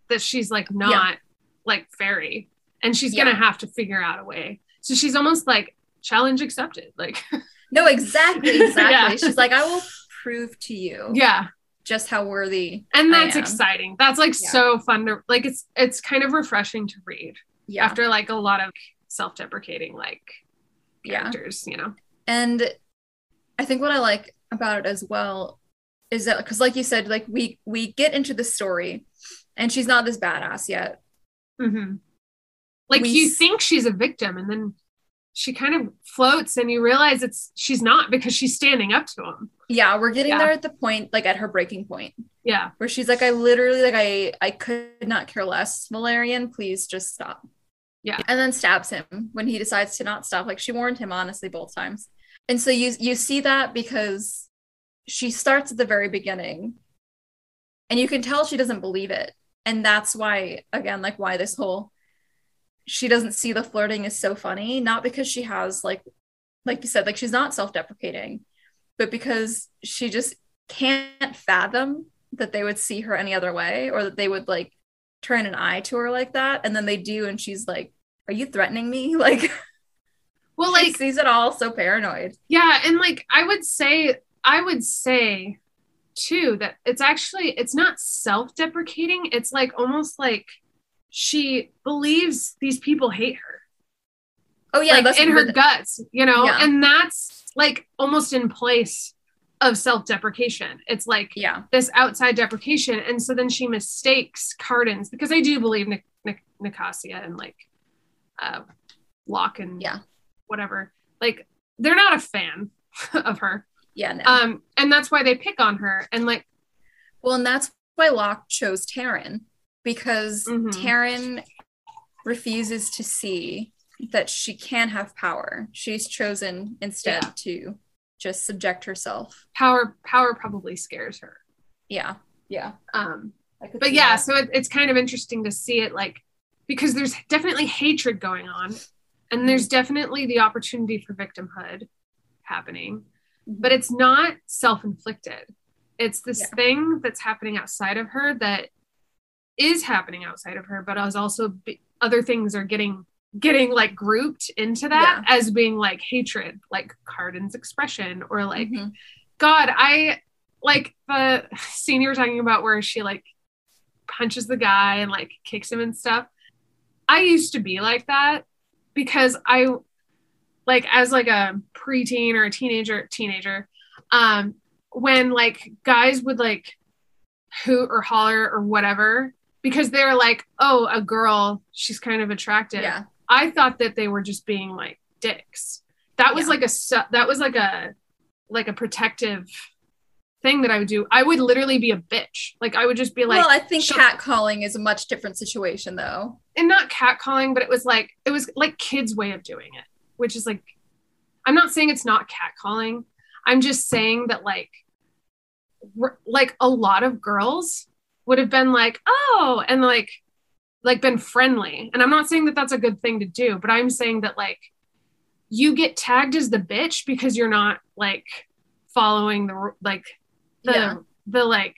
that she's like not like fairy and she's Yeah. gonna have to figure out a way. So she's almost like challenge accepted. Like [LAUGHS] No, exactly, exactly. [LAUGHS] Yeah. She's like, I will prove to you yeah. just how worthy. And that's exciting. That's like Yeah. so fun to like it's it's kind of refreshing to read Yeah. after like a lot of self-deprecating like Yeah. characters, you know. And I think what I like about it as well is that because like you said, like we we get into the story and she's not this badass yet. hmm Like We you think she's a victim, and then she kind of floats, and you realize it's she's not because she's standing up to him. Yeah, we're getting Yeah. there at the point, like at her breaking point, Yeah, where she's like, I literally like I I could not care less, Valerian, please just stop. Yeah. And then stabs him when he decides to not stop. Like she warned him honestly both times. And so you you see that because she starts at the very beginning and you can tell she doesn't believe it. And that's why again like why this whole she doesn't see the flirting is so funny, not because she has like like you said like she's not self-deprecating, but because she just can't fathom that they would see her any other way or that they would like turn an eye to her like that. And then they do and she's like are you threatening me? [LAUGHS] Like well, she like sees it all so paranoid. Yeah, and like I would say, I would say too that it's actually it's not self-deprecating. It's like almost like she believes these people hate her. oh yeah like in her but- guts, you know, Yeah. and that's like almost in place of self-deprecation. It's like yeah this outside deprecation, and so then she mistakes Cardan's because I do believe Nic- Nic- Nicasia and like uh, Locke and Yeah. whatever, like they're not a fan [LAUGHS] of her, yeah no. um, and that's why they pick on her and like well and that's why Locke chose Taryn because Mhm. Taryn refuses to see that she can have power she's chosen instead Yeah. to just subject herself power power probably scares her. yeah yeah Um, but yeah that. so it, it's kind of interesting to see it like because there's definitely hatred going on and there's Mm-hmm. definitely the opportunity for victimhood happening Mm-hmm. But it's not self-inflicted it's this Yeah. thing that's happening outside of her that is happening outside of her but is also be- other things are getting getting like grouped into that as being like hatred like Cardan's expression or like Mhm. God, I like the scene you were talking about where she like punches the guy and like kicks him and stuff. I used to be like that because I like as like a preteen or a teenager teenager, um, when like guys would like hoot or holler or whatever because they're like, oh, a girl, she's kind of attractive. yeah I thought that they were just being like dicks. That was Yeah. like a that was like a like a protective thing that I would do. I would literally be a bitch. Like I would just be like well, I think shut- catcalling is a much different situation, though. and not catcalling, but it was like it was like kids' way of doing it, which is like I'm not saying it's not catcalling. I'm just saying that like r- like a lot of girls would have been like, "Oh," and like like been friendly. And I'm not saying that that's a good thing to do, but I'm saying that like you get tagged as the bitch because you're not like following the like the Yeah. the like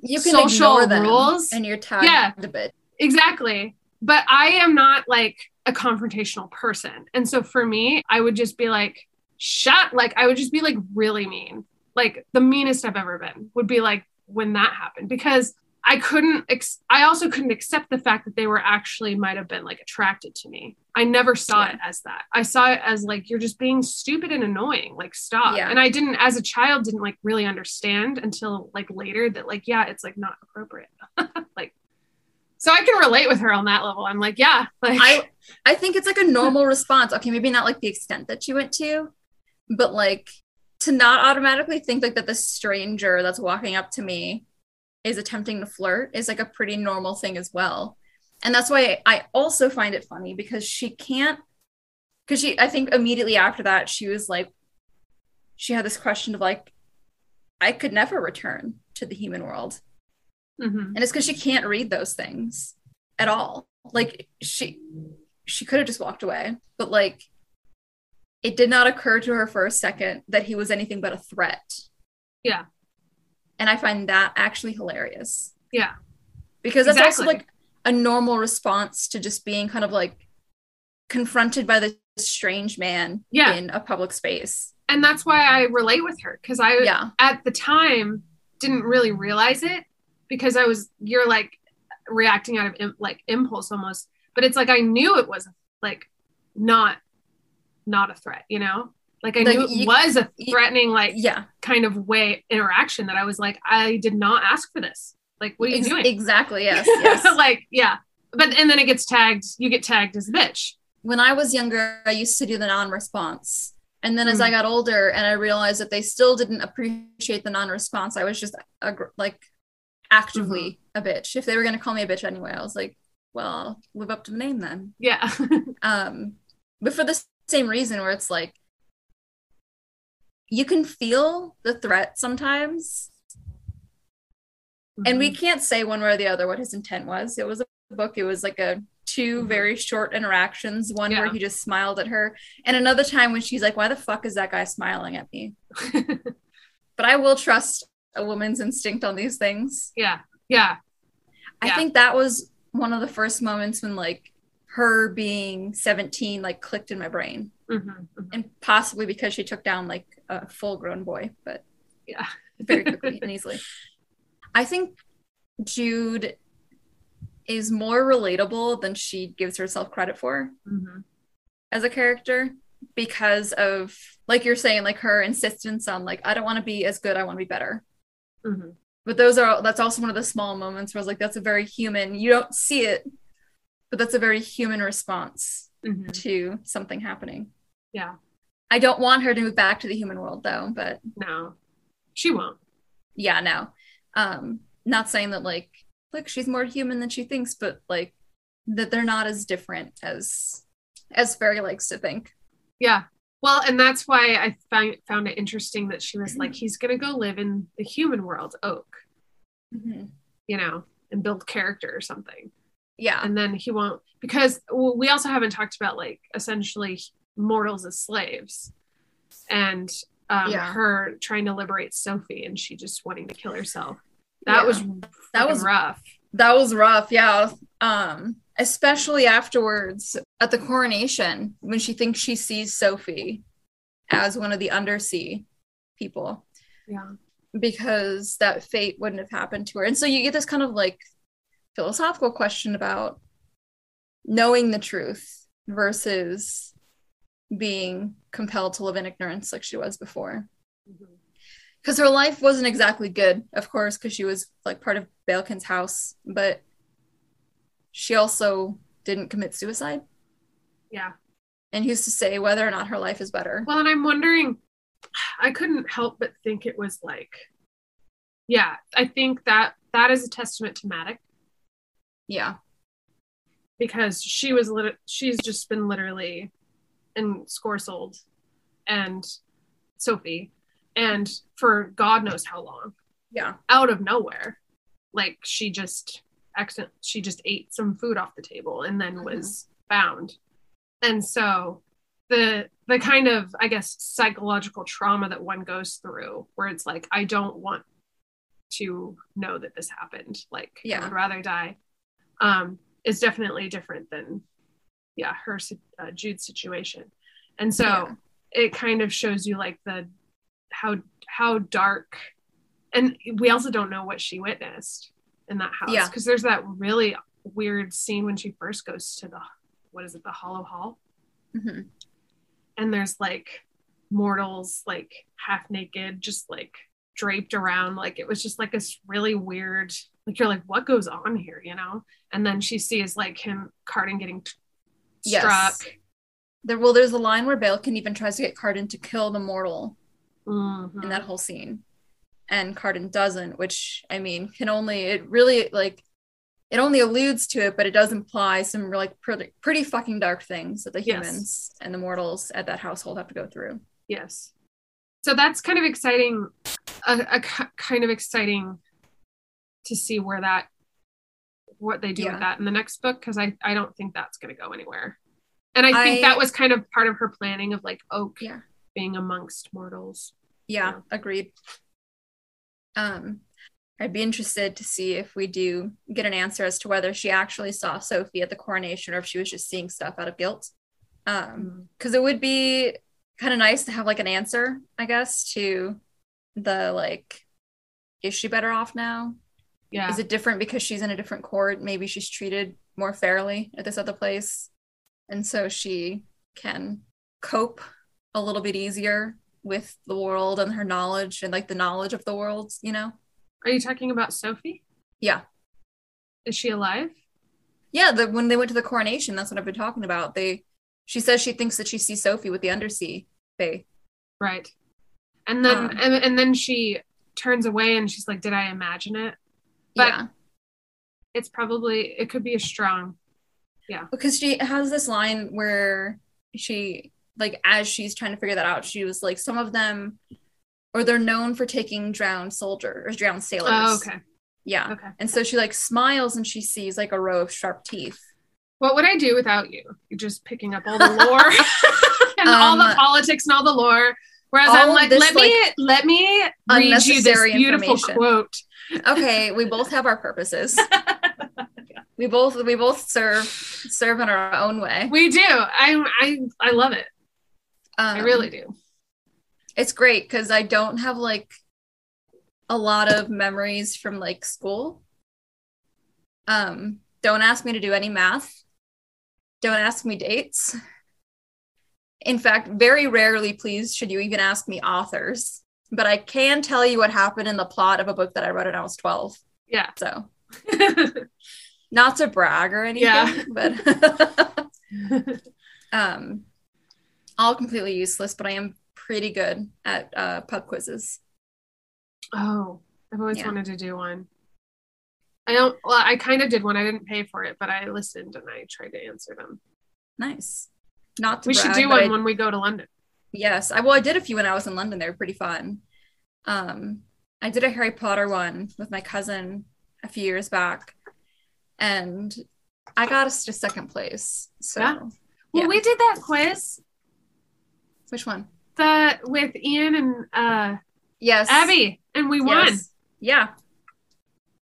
You can Social ignore them rules. and you're tagged Yeah. a bit. Exactly. But I am not like a confrontational person. And so for me, I would just be like, shut, like, I would just be like really mean. Like, the meanest I've ever been would be like when that happened because I couldn't, ex- I also couldn't accept the fact that they were actually might have been like attracted to me. I never saw Yeah. it as that. I saw it as like, you're just being stupid and annoying. Like, stop. Yeah. And I didn't, as a child, didn't like really understand until like later that, like, yeah, it's like not appropriate. [LAUGHS] like, so I can relate with her on that level. I'm like, yeah, like I I think it's like a normal response. Okay, maybe not like the extent that you went to, but like to not automatically think like that the stranger that's walking up to me is attempting to flirt is like a pretty normal thing as well. And that's why I also find it funny because she can't because she I think immediately after that she was like she had this question of like I could never return to the human world. Mm-hmm. And it's because she can't read those things at all. Like she she could have just walked away, but like it did not occur to her for a second that he was anything but a threat. Yeah. And I find that actually hilarious. Yeah. Because that's also like a normal response to just being kind of like confronted by this strange man Yeah. in a public space. And that's why I relate with her because I Yeah. at the time didn't really realize it because I was you're like reacting out of like impulse almost, but it's like I knew it was like not not a threat, you know? Like I Like, knew it you- was a threatening like Yeah. kind of way interaction that I was like I did not ask for this. Like what are you Ex- doing? Exactly. [LAUGHS] Yes. Yes. like yeah. But and then it gets tagged, you get tagged as a bitch. when I was younger, I used to do the non-response. And then as Mm. I got older and I realized that they still didn't appreciate the non-response, I was just agr like actively Mm-hmm. a bitch. If they were going to call me a bitch anyway, I was like, well, I'll live up to the name then. Yeah. [LAUGHS] Um, but for the same reason where it's like you can feel the threat sometimes and we can't say one way or the other what his intent was. It was a book. It was like a 2 Mhm. very short interactions. One where he just smiled at her, and another time when she's like, "Why the fuck is that guy smiling at me?" [LAUGHS] But I will trust a woman's instinct on these things. yeah. Yeah. I Yeah. think that was one of the first moments when like her being 17 like clicked in my brain, Mhm, mhm. and possibly because she took down like a full-grown boy, but Yeah. very quickly [LAUGHS] and easily. I think Jude is more relatable than she gives herself credit for Mhm. as a character because of like you're saying like her insistence on like I don't want to be as good I want to be better Mhm. but those are that's also one of the small moments where I was like that's a very human you don't see it but that's a very human response Mhm. to something happening Yeah. I don't want her to move back to the human world though but No. She won't. yeah no um not saying that like look she's more human than she thinks but like that they're not as different as as Faerie likes to think Yeah. Well, and that's why I found found it interesting that she was like, he's gonna go live in the human world, Oak, you know, and build character or something. yeah And then he won't because well, we also haven't talked about like essentially mortals as slaves and um, Yeah. her trying to liberate Sophie and she just wanting to kill herself. That Yeah. was That was rough. that was rough yeah um especially afterwards at the coronation when she thinks she sees sophie as one of the undersea people. Yeah. because that fate wouldn't have happened to her. And so you get this kind of like philosophical question about knowing the truth versus being compelled to live in ignorance like she was before. Because her life wasn't exactly good, of course, because she was like part of Balekin's house, but she also didn't commit suicide. Yeah. And who's to say whether or not her life is better? Well, and I'm wondering, I couldn't help but think it was like, yeah, I think that that is a testament to Madoc Yeah. because she was lit- she's just been literally in Scorsold and Sophie and for God knows how long Yeah. out of nowhere like she just accident she just ate some food off the table and then was found. And so the the kind of i guess psychological trauma that one goes through where it's like i don't want to know that this happened like i would rather die um is definitely different than yeah her uh, jude's situation. And so Yeah. it kind of shows you like the how how dark and we also don't know what she witnessed in that house Yeah. because there's that really weird scene when she first goes to the what is it the hollow hall Mhm. and there's like mortals like half naked just like draped around like it was just like this really weird like you're like what goes on here you know and then she sees like him Cardan getting t- Yes. struck There, well, there's a line where Balekin even tries to get Cardan to kill the mortal Mhm. in that whole scene, and Cardan doesn't. Which I mean, can only it really like it only alludes to it, but it does imply some like pretty, pretty fucking dark things that the Yes. humans and the mortals at that household have to go through. Yes. So that's kind of exciting, a, a kind of exciting to see where that, what they do Yeah. with that in the next book, because I, I don't think that's going to go anywhere. And I think I- that was kind of part of her planning of like Oak Yeah. being amongst mortals. Yeah, Yeah. agreed. Um, I'd be interested to see if we do get an answer as to whether she actually saw Sophie at the coronation or if she was just seeing stuff out of guilt. Um, because it would be kind of nice to have like an answer, I guess, to the like, is she better off now? Yeah. Is it different because she's in a different court? Maybe she's treated more fairly at this other place. And so she can cope a little bit easier with the world and her knowledge and like the knowledge of the world, you know? Are you talking about Sophie? Yeah. Is she alive? Yeah, the, when they went to the coronation, that's what I've been talking about. They she says she thinks that she sees Sophie with the undersea fae. Right. And then, Um. and, and then she turns away and she's like, did I imagine it? But- yeah. It's probably, it could be a strong, yeah. because she has this line where she like as she's trying to figure that out she was like some of them or they're known for taking drowned soldiers or drowned sailors oh, okay. yeah Okay. and so she like smiles and she sees like a row of sharp teeth What would I do without you? You're just picking up all the lore [LAUGHS] and all the Um, politics and all the lore. Whereas I'm like, this, let me let me read you this beautiful quote. okay we both have our purposes [LAUGHS] we both we both serve serve in our own way We do. I I I love it. I Um, really do. it's great because I don't have like a lot of memories from like school. Um, don't ask me to do any math. Don't ask me dates. In fact, very rarely, please, should you even ask me authors. But I can tell you what happened in the plot of a book that I wrote when I was 12. Yeah. So, [LAUGHS] not to brag or anything, Yeah. but [LAUGHS] [LAUGHS] um, all completely useless, but I am pretty good at uh, pub quizzes. oh, I've always Yeah. wanted to do one. I don't. Well, I kind of did one. I didn't pay for it, but I listened and I tried to answer them. Nice. Not to We should do one I- when we go to London. yes, I well, I did a few when I was in London. They were pretty fun. Um, I did a Harry Potter one with my cousin a few years back, and I got us to second place. So, Yeah. Well, Yeah. we did that quiz which one? the with Ian and uh Yes, Abby, and we won. Yes. Yeah,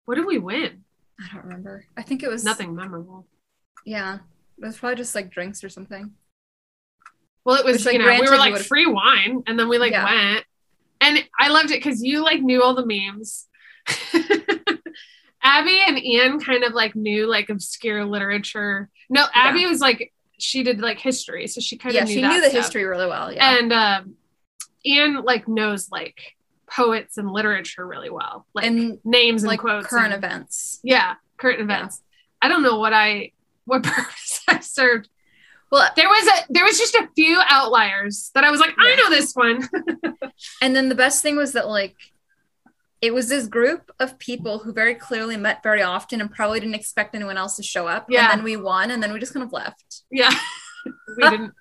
What did we win? I don't remember. I think it was Nothing memorable. Yeah, it was probably just like drinks or something. Well, it was Which, like, you know we were like would've- free wine, and then we like Yeah. went, and I loved it because you like knew all the memes. [LAUGHS] Abby and Ian kind of like knew like obscure literature. No, Abby was like she did like history, so she kind yeah, of knew she knew the stuff. history really well. Yeah, and um, Ian like knows like poets and literature really well, like and names and like quotes, current and- events. Yeah, current events. I don't know what I what [LAUGHS] purpose I served. Well, There was a there was just a few outliers that I was like, I know this one. [LAUGHS] and then the best thing was that like it was this group of people who very clearly met very often and probably didn't expect anyone else to show up. Yeah. And then we won, and then we just kind of left. yeah. [LAUGHS] we didn't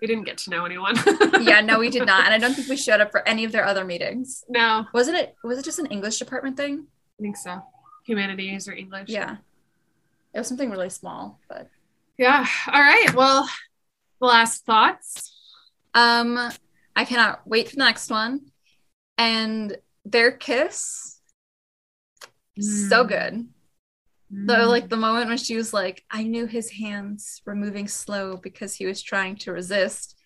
we didn't get to know anyone. [LAUGHS] yeah, no, we did not. And I don't think we showed up for any of their other meetings. no, Wasn't it? Was it just an English department thing? I think so. Humanities or English. Yeah. It was something really small, but Yeah. All right. Well, last thoughts. um I cannot wait for the next one. And their kiss so Mm. good. Mm. Like the moment when she was like, I knew his hands were moving slow because he was trying to resist.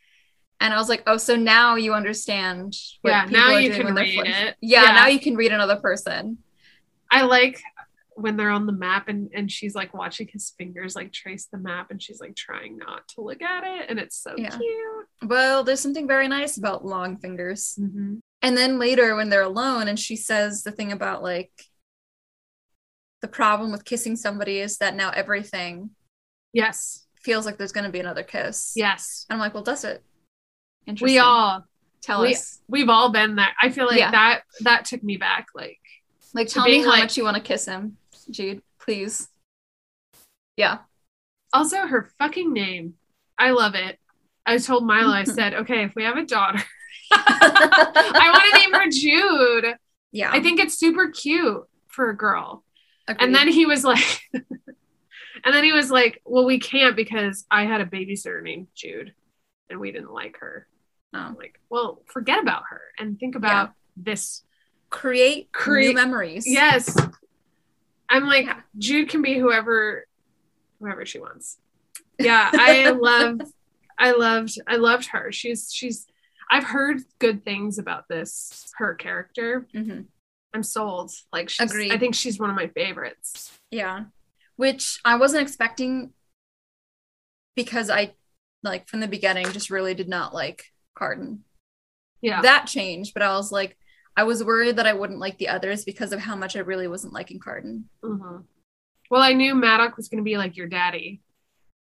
And I was like, oh, so now you understand what Yeah, people now are you doing can when they're read it. Yeah, Yeah. now you can read another person. I like when they're on the map and and she's like watching his fingers like trace the map and she's like trying not to look at it and it's so Yeah. cute. Well, there's something very nice about long fingers. Mm-hmm. And then later when they're alone and she says the thing about like the problem with kissing somebody is that now everything Yes. feels like there's going to be another kiss. Yes. And I'm like, well, does it? Interesting. We all tell we- us. we've all been there. I feel like Yeah. that that took me back. Like Like, tell me how like- much you want to kiss him, Jude, please. Yeah. also her fucking name. I love it. I told Milo, I [LAUGHS] said, okay, if we have a daughter, I want to name her Jude. yeah. I think it's super cute for a girl. Agreed. And then he was like, [LAUGHS] and then he was like, well, we can't because I had a babysitter named Jude and we didn't like her. Oh. I'm like, well, forget about her and think about this. create Create- new memories. Yes. I'm like, Yeah. Jude can be whoever, whoever she wants. Yeah. I [LAUGHS] love, I loved, I loved her. She's, she's, I've heard good things about this, her character. hmm I'm sold. Like, she's, Agreed. I think she's one of my favorites. Yeah. Which I wasn't expecting because I, like, from the beginning, just really did not like Cardan. Yeah. That changed, but I was like, I was worried that I wouldn't like the others because of how much I really wasn't liking Cardan. hmm Well, I knew Madoc was going to be like your daddy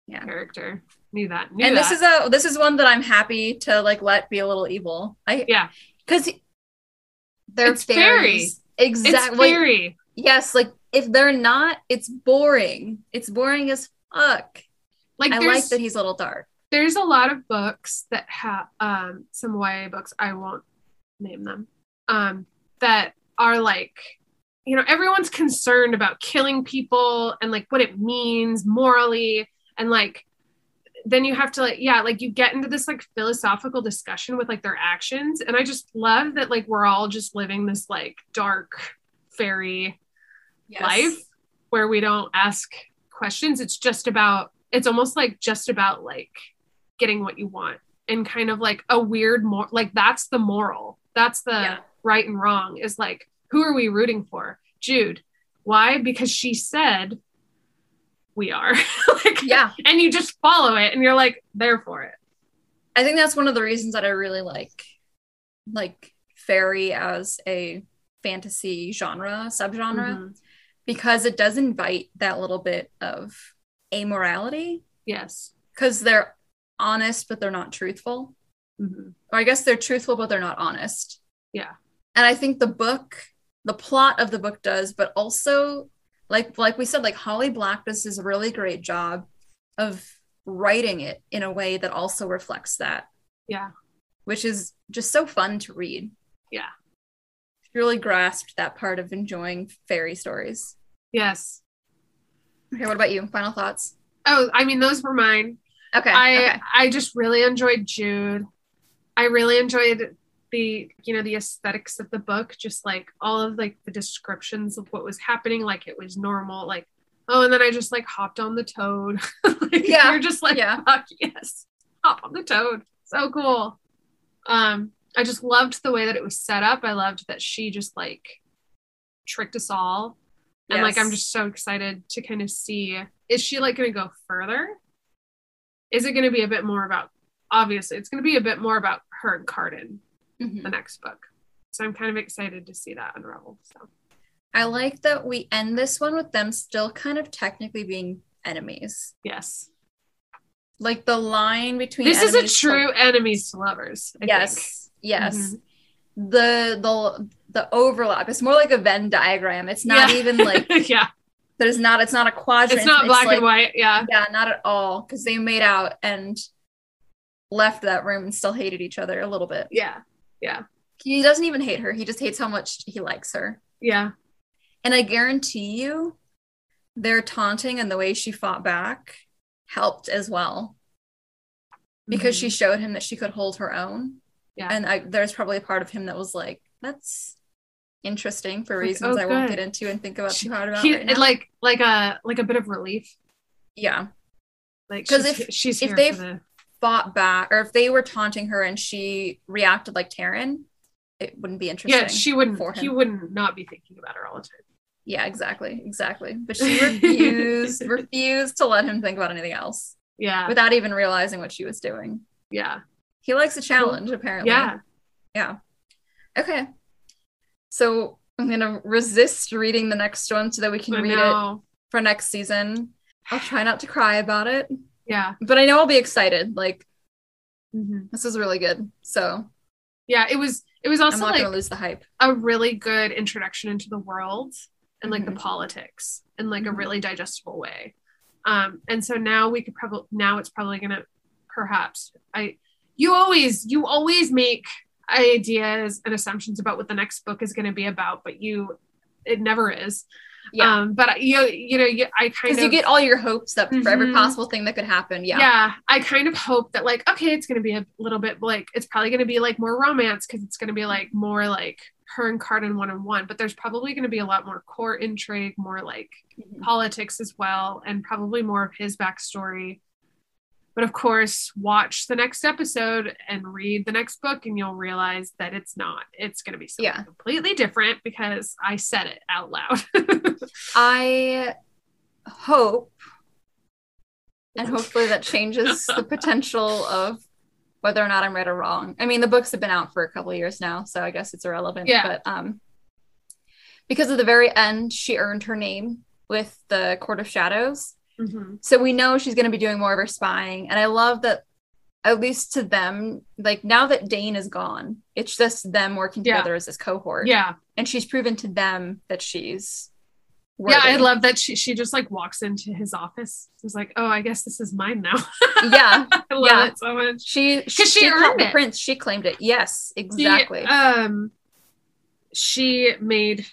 Yeah. character. Knew that. Knew and this is a this is one that I'm happy to like let be a little evil. I Yeah. because they're It's fairies. it's Exactly. fairy. yes, like if they're not, it's boring. It's boring as fuck. Like I like that he's a little dark. there's a lot of books that have um some YA books. I won't name them. Um, that are like you know everyone's concerned about killing people and like what it means morally and like then you have to like yeah like you get into this like philosophical discussion with like their actions. And i just love that like we're all just living this like dark fairy life where we don't ask questions. It's just about it's almost like just about like getting what you want and kind of like a weird more like that's the moral. That's the Yeah. right and wrong is like who are we rooting for? Jude. Why? Because she said we are [LAUGHS] like Yeah. and you just follow it and you're like there for it I think that's one of the reasons that I really like like fairy as a fantasy genre, subgenre, Mhm. because it does invite that little bit of amorality. yes Because they're honest, but they're not truthful. Mhm. Or I guess they're truthful, but they're not honest. Yeah. And I think the book, the plot of the book does, but also like like we said, like Holly Black does this really great job of writing it in a way that also reflects that. Yeah. Which is just so fun to read. Yeah. she Really grasped that part of enjoying fairy stories. yes Okay, what about you? Final thoughts? oh i mean those were mine Okay. I okay. I just really enjoyed Jude. I really enjoyed the you know the aesthetics of the book, just like all of like the descriptions of what was happening, like it was normal, like oh, and then I just like hopped on the toad. [LAUGHS] like, Yeah, you're just like yeah. fuck [LAUGHS] yes, hop on the toad, so cool. Um, I just loved the way that it was set up. I loved that she just like tricked us all, and like I'm just so excited to kind of see is she like going to go further? is it going to be a bit more about obviously it's going to be a bit more about her and Cardan Mhm. the next book so i'm kind of excited to see that unravel so I like that we end this one with them still kind of technically being enemies. yes Like the line between this is a enemies to- true enemies to lovers I yes, yes. Mhm. The the the overlap. It's more like a Venn diagram. It's not Yeah. even like think. [LAUGHS] yeah there's not. It's not a quadrant. it's not black like- and white yeah Yeah, not at all. Because they made out and left that room and still hated each other a little bit. yeah He doesn't even hate her. He just hates how much he likes her. yeah And I guarantee you, their taunting and the way she fought back helped as well because she Mhm. showed him that she could hold her own. Yeah. And I, there's probably a part of him that was like, that's interesting for Like, reasons oh, I won't get into and think about too hard about right now. like like a like a bit of relief yeah. Like cuz if- she's if they've- for the Fought back, or if they were taunting her and she reacted like Taryn, it wouldn't be interesting. yeah she wouldn't for he wouldn't not be thinking about her all the time Yeah, exactly. Exactly. But she [LAUGHS] refused, refused to let him think about anything else yeah without even realizing what she was doing. yeah He likes a challenge, apparently. yeah Yeah. Okay. So I'm gonna resist reading the next one so that we can I read it for next season. I'll try not to cry about it. Yeah. But I know I'll be excited. Like Mhm. this is really good. So Yeah. It was. It was also like lose the hype. a really good introduction into the world and like Mhm. the politics in like a Mhm. really digestible way. Um, and so now we could probably now it's probably gonna perhaps I you always you always make ideas and assumptions about what the next book is gonna be about, but you it never is. Yeah. Um, but you you know you, I kind of you get all your hopes up for every Mhm. possible thing that could happen. Yeah. yeah. I kind of hope that like okay, it's gonna be a little bit like it's probably gonna be like more romance because it's gonna be like more like her and Cardan one on one, but there's probably gonna be a lot more core intrigue, more like Mhm. politics as well, and probably more of his backstory. But of course, watch the next episode and read the next book, and you'll realize that it's not. It's going to be something Yeah. completely different because I said it out loud. [LAUGHS] I hope, and hopefully that changes [LAUGHS] the potential of whether or not I'm right or wrong. I mean, the books have been out for a couple of years now, so I guess it's irrelevant. Yeah. But um, because of the very end, she earned her name with the Court of Shadows. Mhm. So we know she's going to be doing more of her spying. And I love that, at least to them, like now that Dain is gone, it's just them working Yeah. together as this cohort. Yeah, And she's proven to them that she's. yeah. I love that she she just like walks into his office. She's like, "Oh, I guess this is mine now." [LAUGHS] Yeah. I love Yeah. it so much. She, she called earned the prince. She claimed it. Yes, She, exactly. um, she made.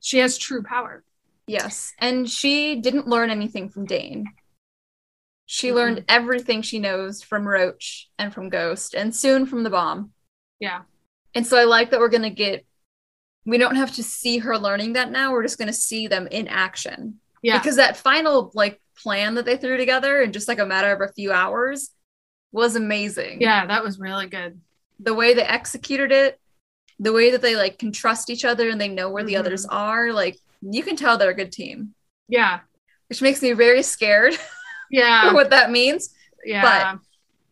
She has true power. Yes. And she didn't learn anything from Dain. She Mm-mm. learned everything she knows from Roach and from Ghost and soon from the bomb. Yeah. And so I like that we're going to get, we don't have to see her learning that now. We're just going to see them in action. Yeah. Because that final like plan that they threw together in just like a matter of a few hours was amazing. Yeah, that was really good. The way they executed it, the way that they like can trust each other and they know where the Mhm. others are, like you can tell they're a good team, Yeah. which makes me very scared [LAUGHS] for Yeah. what that means. Yeah. But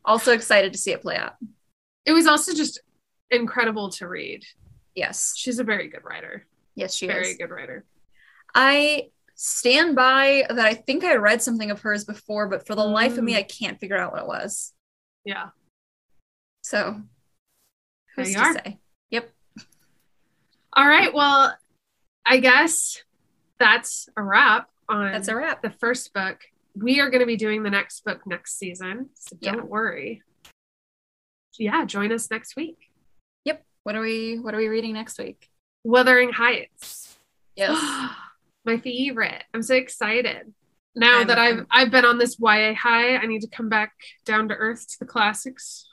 also excited to see it play out. it was also just incredible to read. Yes. She's a very good writer. Yes, she very is. Very good writer. I stand by that I think I read something of hers before, but for the life of me, Mm. I can't figure out what it was. Yeah. So who's you to are. say? Yep. All right. Well, I guess that's a wrap on That's a wrap. the first book. We are going to be doing the next book next season. So don't worry. Yeah, join us next week. Yep. What are we what are we reading next week? Wuthering Heights. Yes. [GASPS] My favorite. I'm so excited. Now I'm- that I've I'm- I've been on this YA high, I need to come back down to earth to the classics.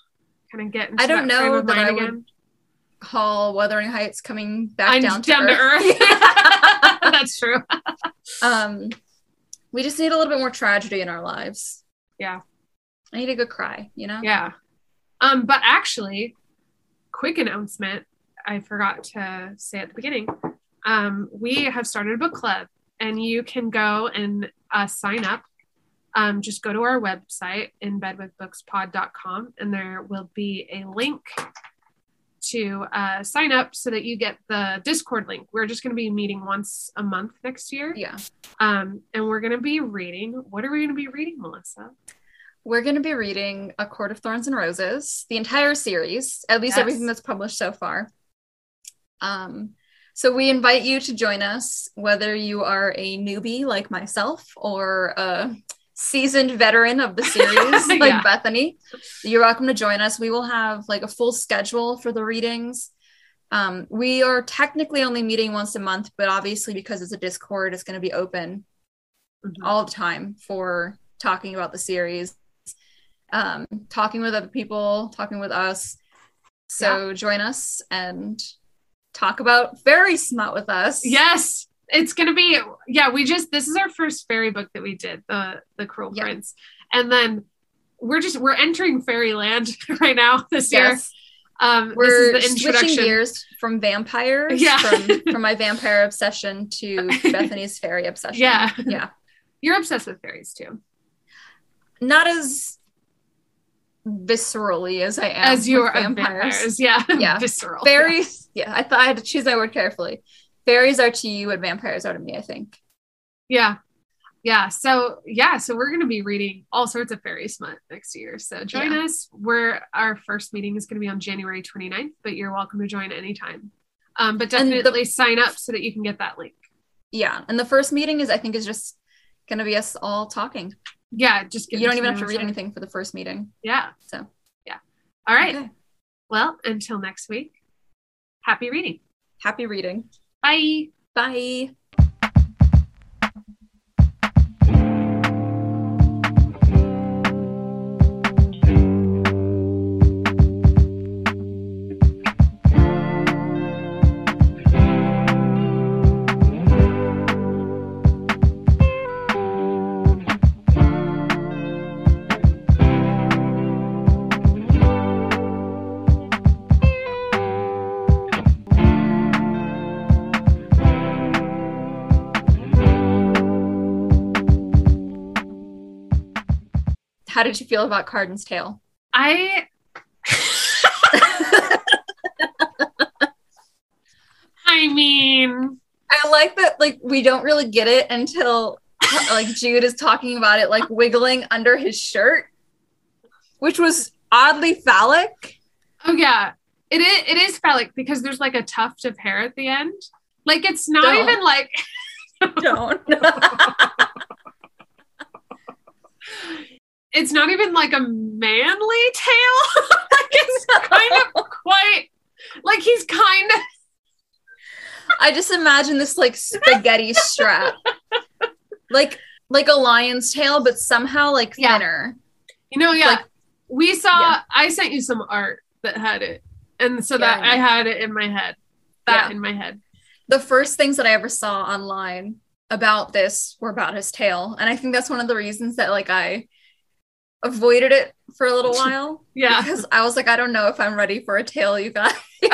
Kind of get into I don't that frame know of that mind I would Call Wuthering Heights coming back I'm down to down to earth. earth. [LAUGHS] [LAUGHS] That's true. um we just need a little bit more tragedy in our lives. Yeah. I need a good cry, you know? Yeah. Um, but actually, quick announcement. I forgot to say at the beginning. Um, we have started a book club, and you can go and uh, sign up. Um, just go to our website, inbedwithbookspod.com, and there will be a link to uh, sign up so that you get the Discord link. We're just going to be meeting once a month next year. Yeah. Um, and we're going to be reading. What are we going to be reading, Melissa? We're going to be reading A Court of Thorns and Roses, the entire series, at least Yes. everything that's published so far. Um, so we invite you to join us, whether you are a newbie like myself or a seasoned veteran of the series [LAUGHS] like Yeah. Bethany. You're welcome to join us. We will have like a full schedule for the readings. Um, we are technically only meeting once a month, but obviously because it's a Discord, it's going to be open Mhm. all the time for talking about the series, um, talking with other people, talking with us. So join us and talk about fairy smut with us. Yes, it's gonna be. Yeah, we just this is our first fairy book that we did, the the Cruel Yeah. Prince, and then we're just we're entering fairyland [LAUGHS] right now this year. Yes. Um, We're this is the switching gears from vampires, Yeah. from, [LAUGHS] from my vampire obsession to [LAUGHS] Bethany's fairy obsession. Yeah. Yeah. You're obsessed with fairies too, Not as viscerally as I am as you with are of vampires. Yeah, Yeah. visceral. Fairies, yeah, I thought I had to choose my word carefully. Fairies are to you what vampires are to me, I think. Yeah. yeah so yeah so we're going to be reading all sorts of fairy smut next year so join Yeah. us we're our first meeting is going to be on january 29th but you're welcome to join anytime um, but And the- definitely sign up so that you can get that link Yeah. And the first meeting is I think is just gonna be us all talking. yeah just you don't even have to read other. anything for the first meeting. yeah So yeah all right okay. well until next week happy reading Happy reading. Bye Bye. How did you feel about Cardan's tail? i i mean I like that like we don't really get it until like Jude is talking about it like wiggling under his shirt, which was oddly phallic. Oh yeah, it is. It is phallic because there's like a tuft of hair at the end. Like it's not Don't. even like Don't. [LAUGHS] [LAUGHS] it's not even like a manly tail. [LAUGHS] like it's kind of quite like he's kind of I just imagine this like spaghetti strap. Like like a lion's tail, but somehow like Yeah. thinner. you know yeah. Like- we saw. Yeah. I sent you some art that had it, and so Yeah, that I I, had it in my head. That Yeah. in my head. The first things that I ever saw online about this were about his tail. And I think that's one of the reasons that like I avoided it for a little [LAUGHS] while. Yeah. Because I was like, I don't know if I'm ready for a tail, you guys. [LAUGHS]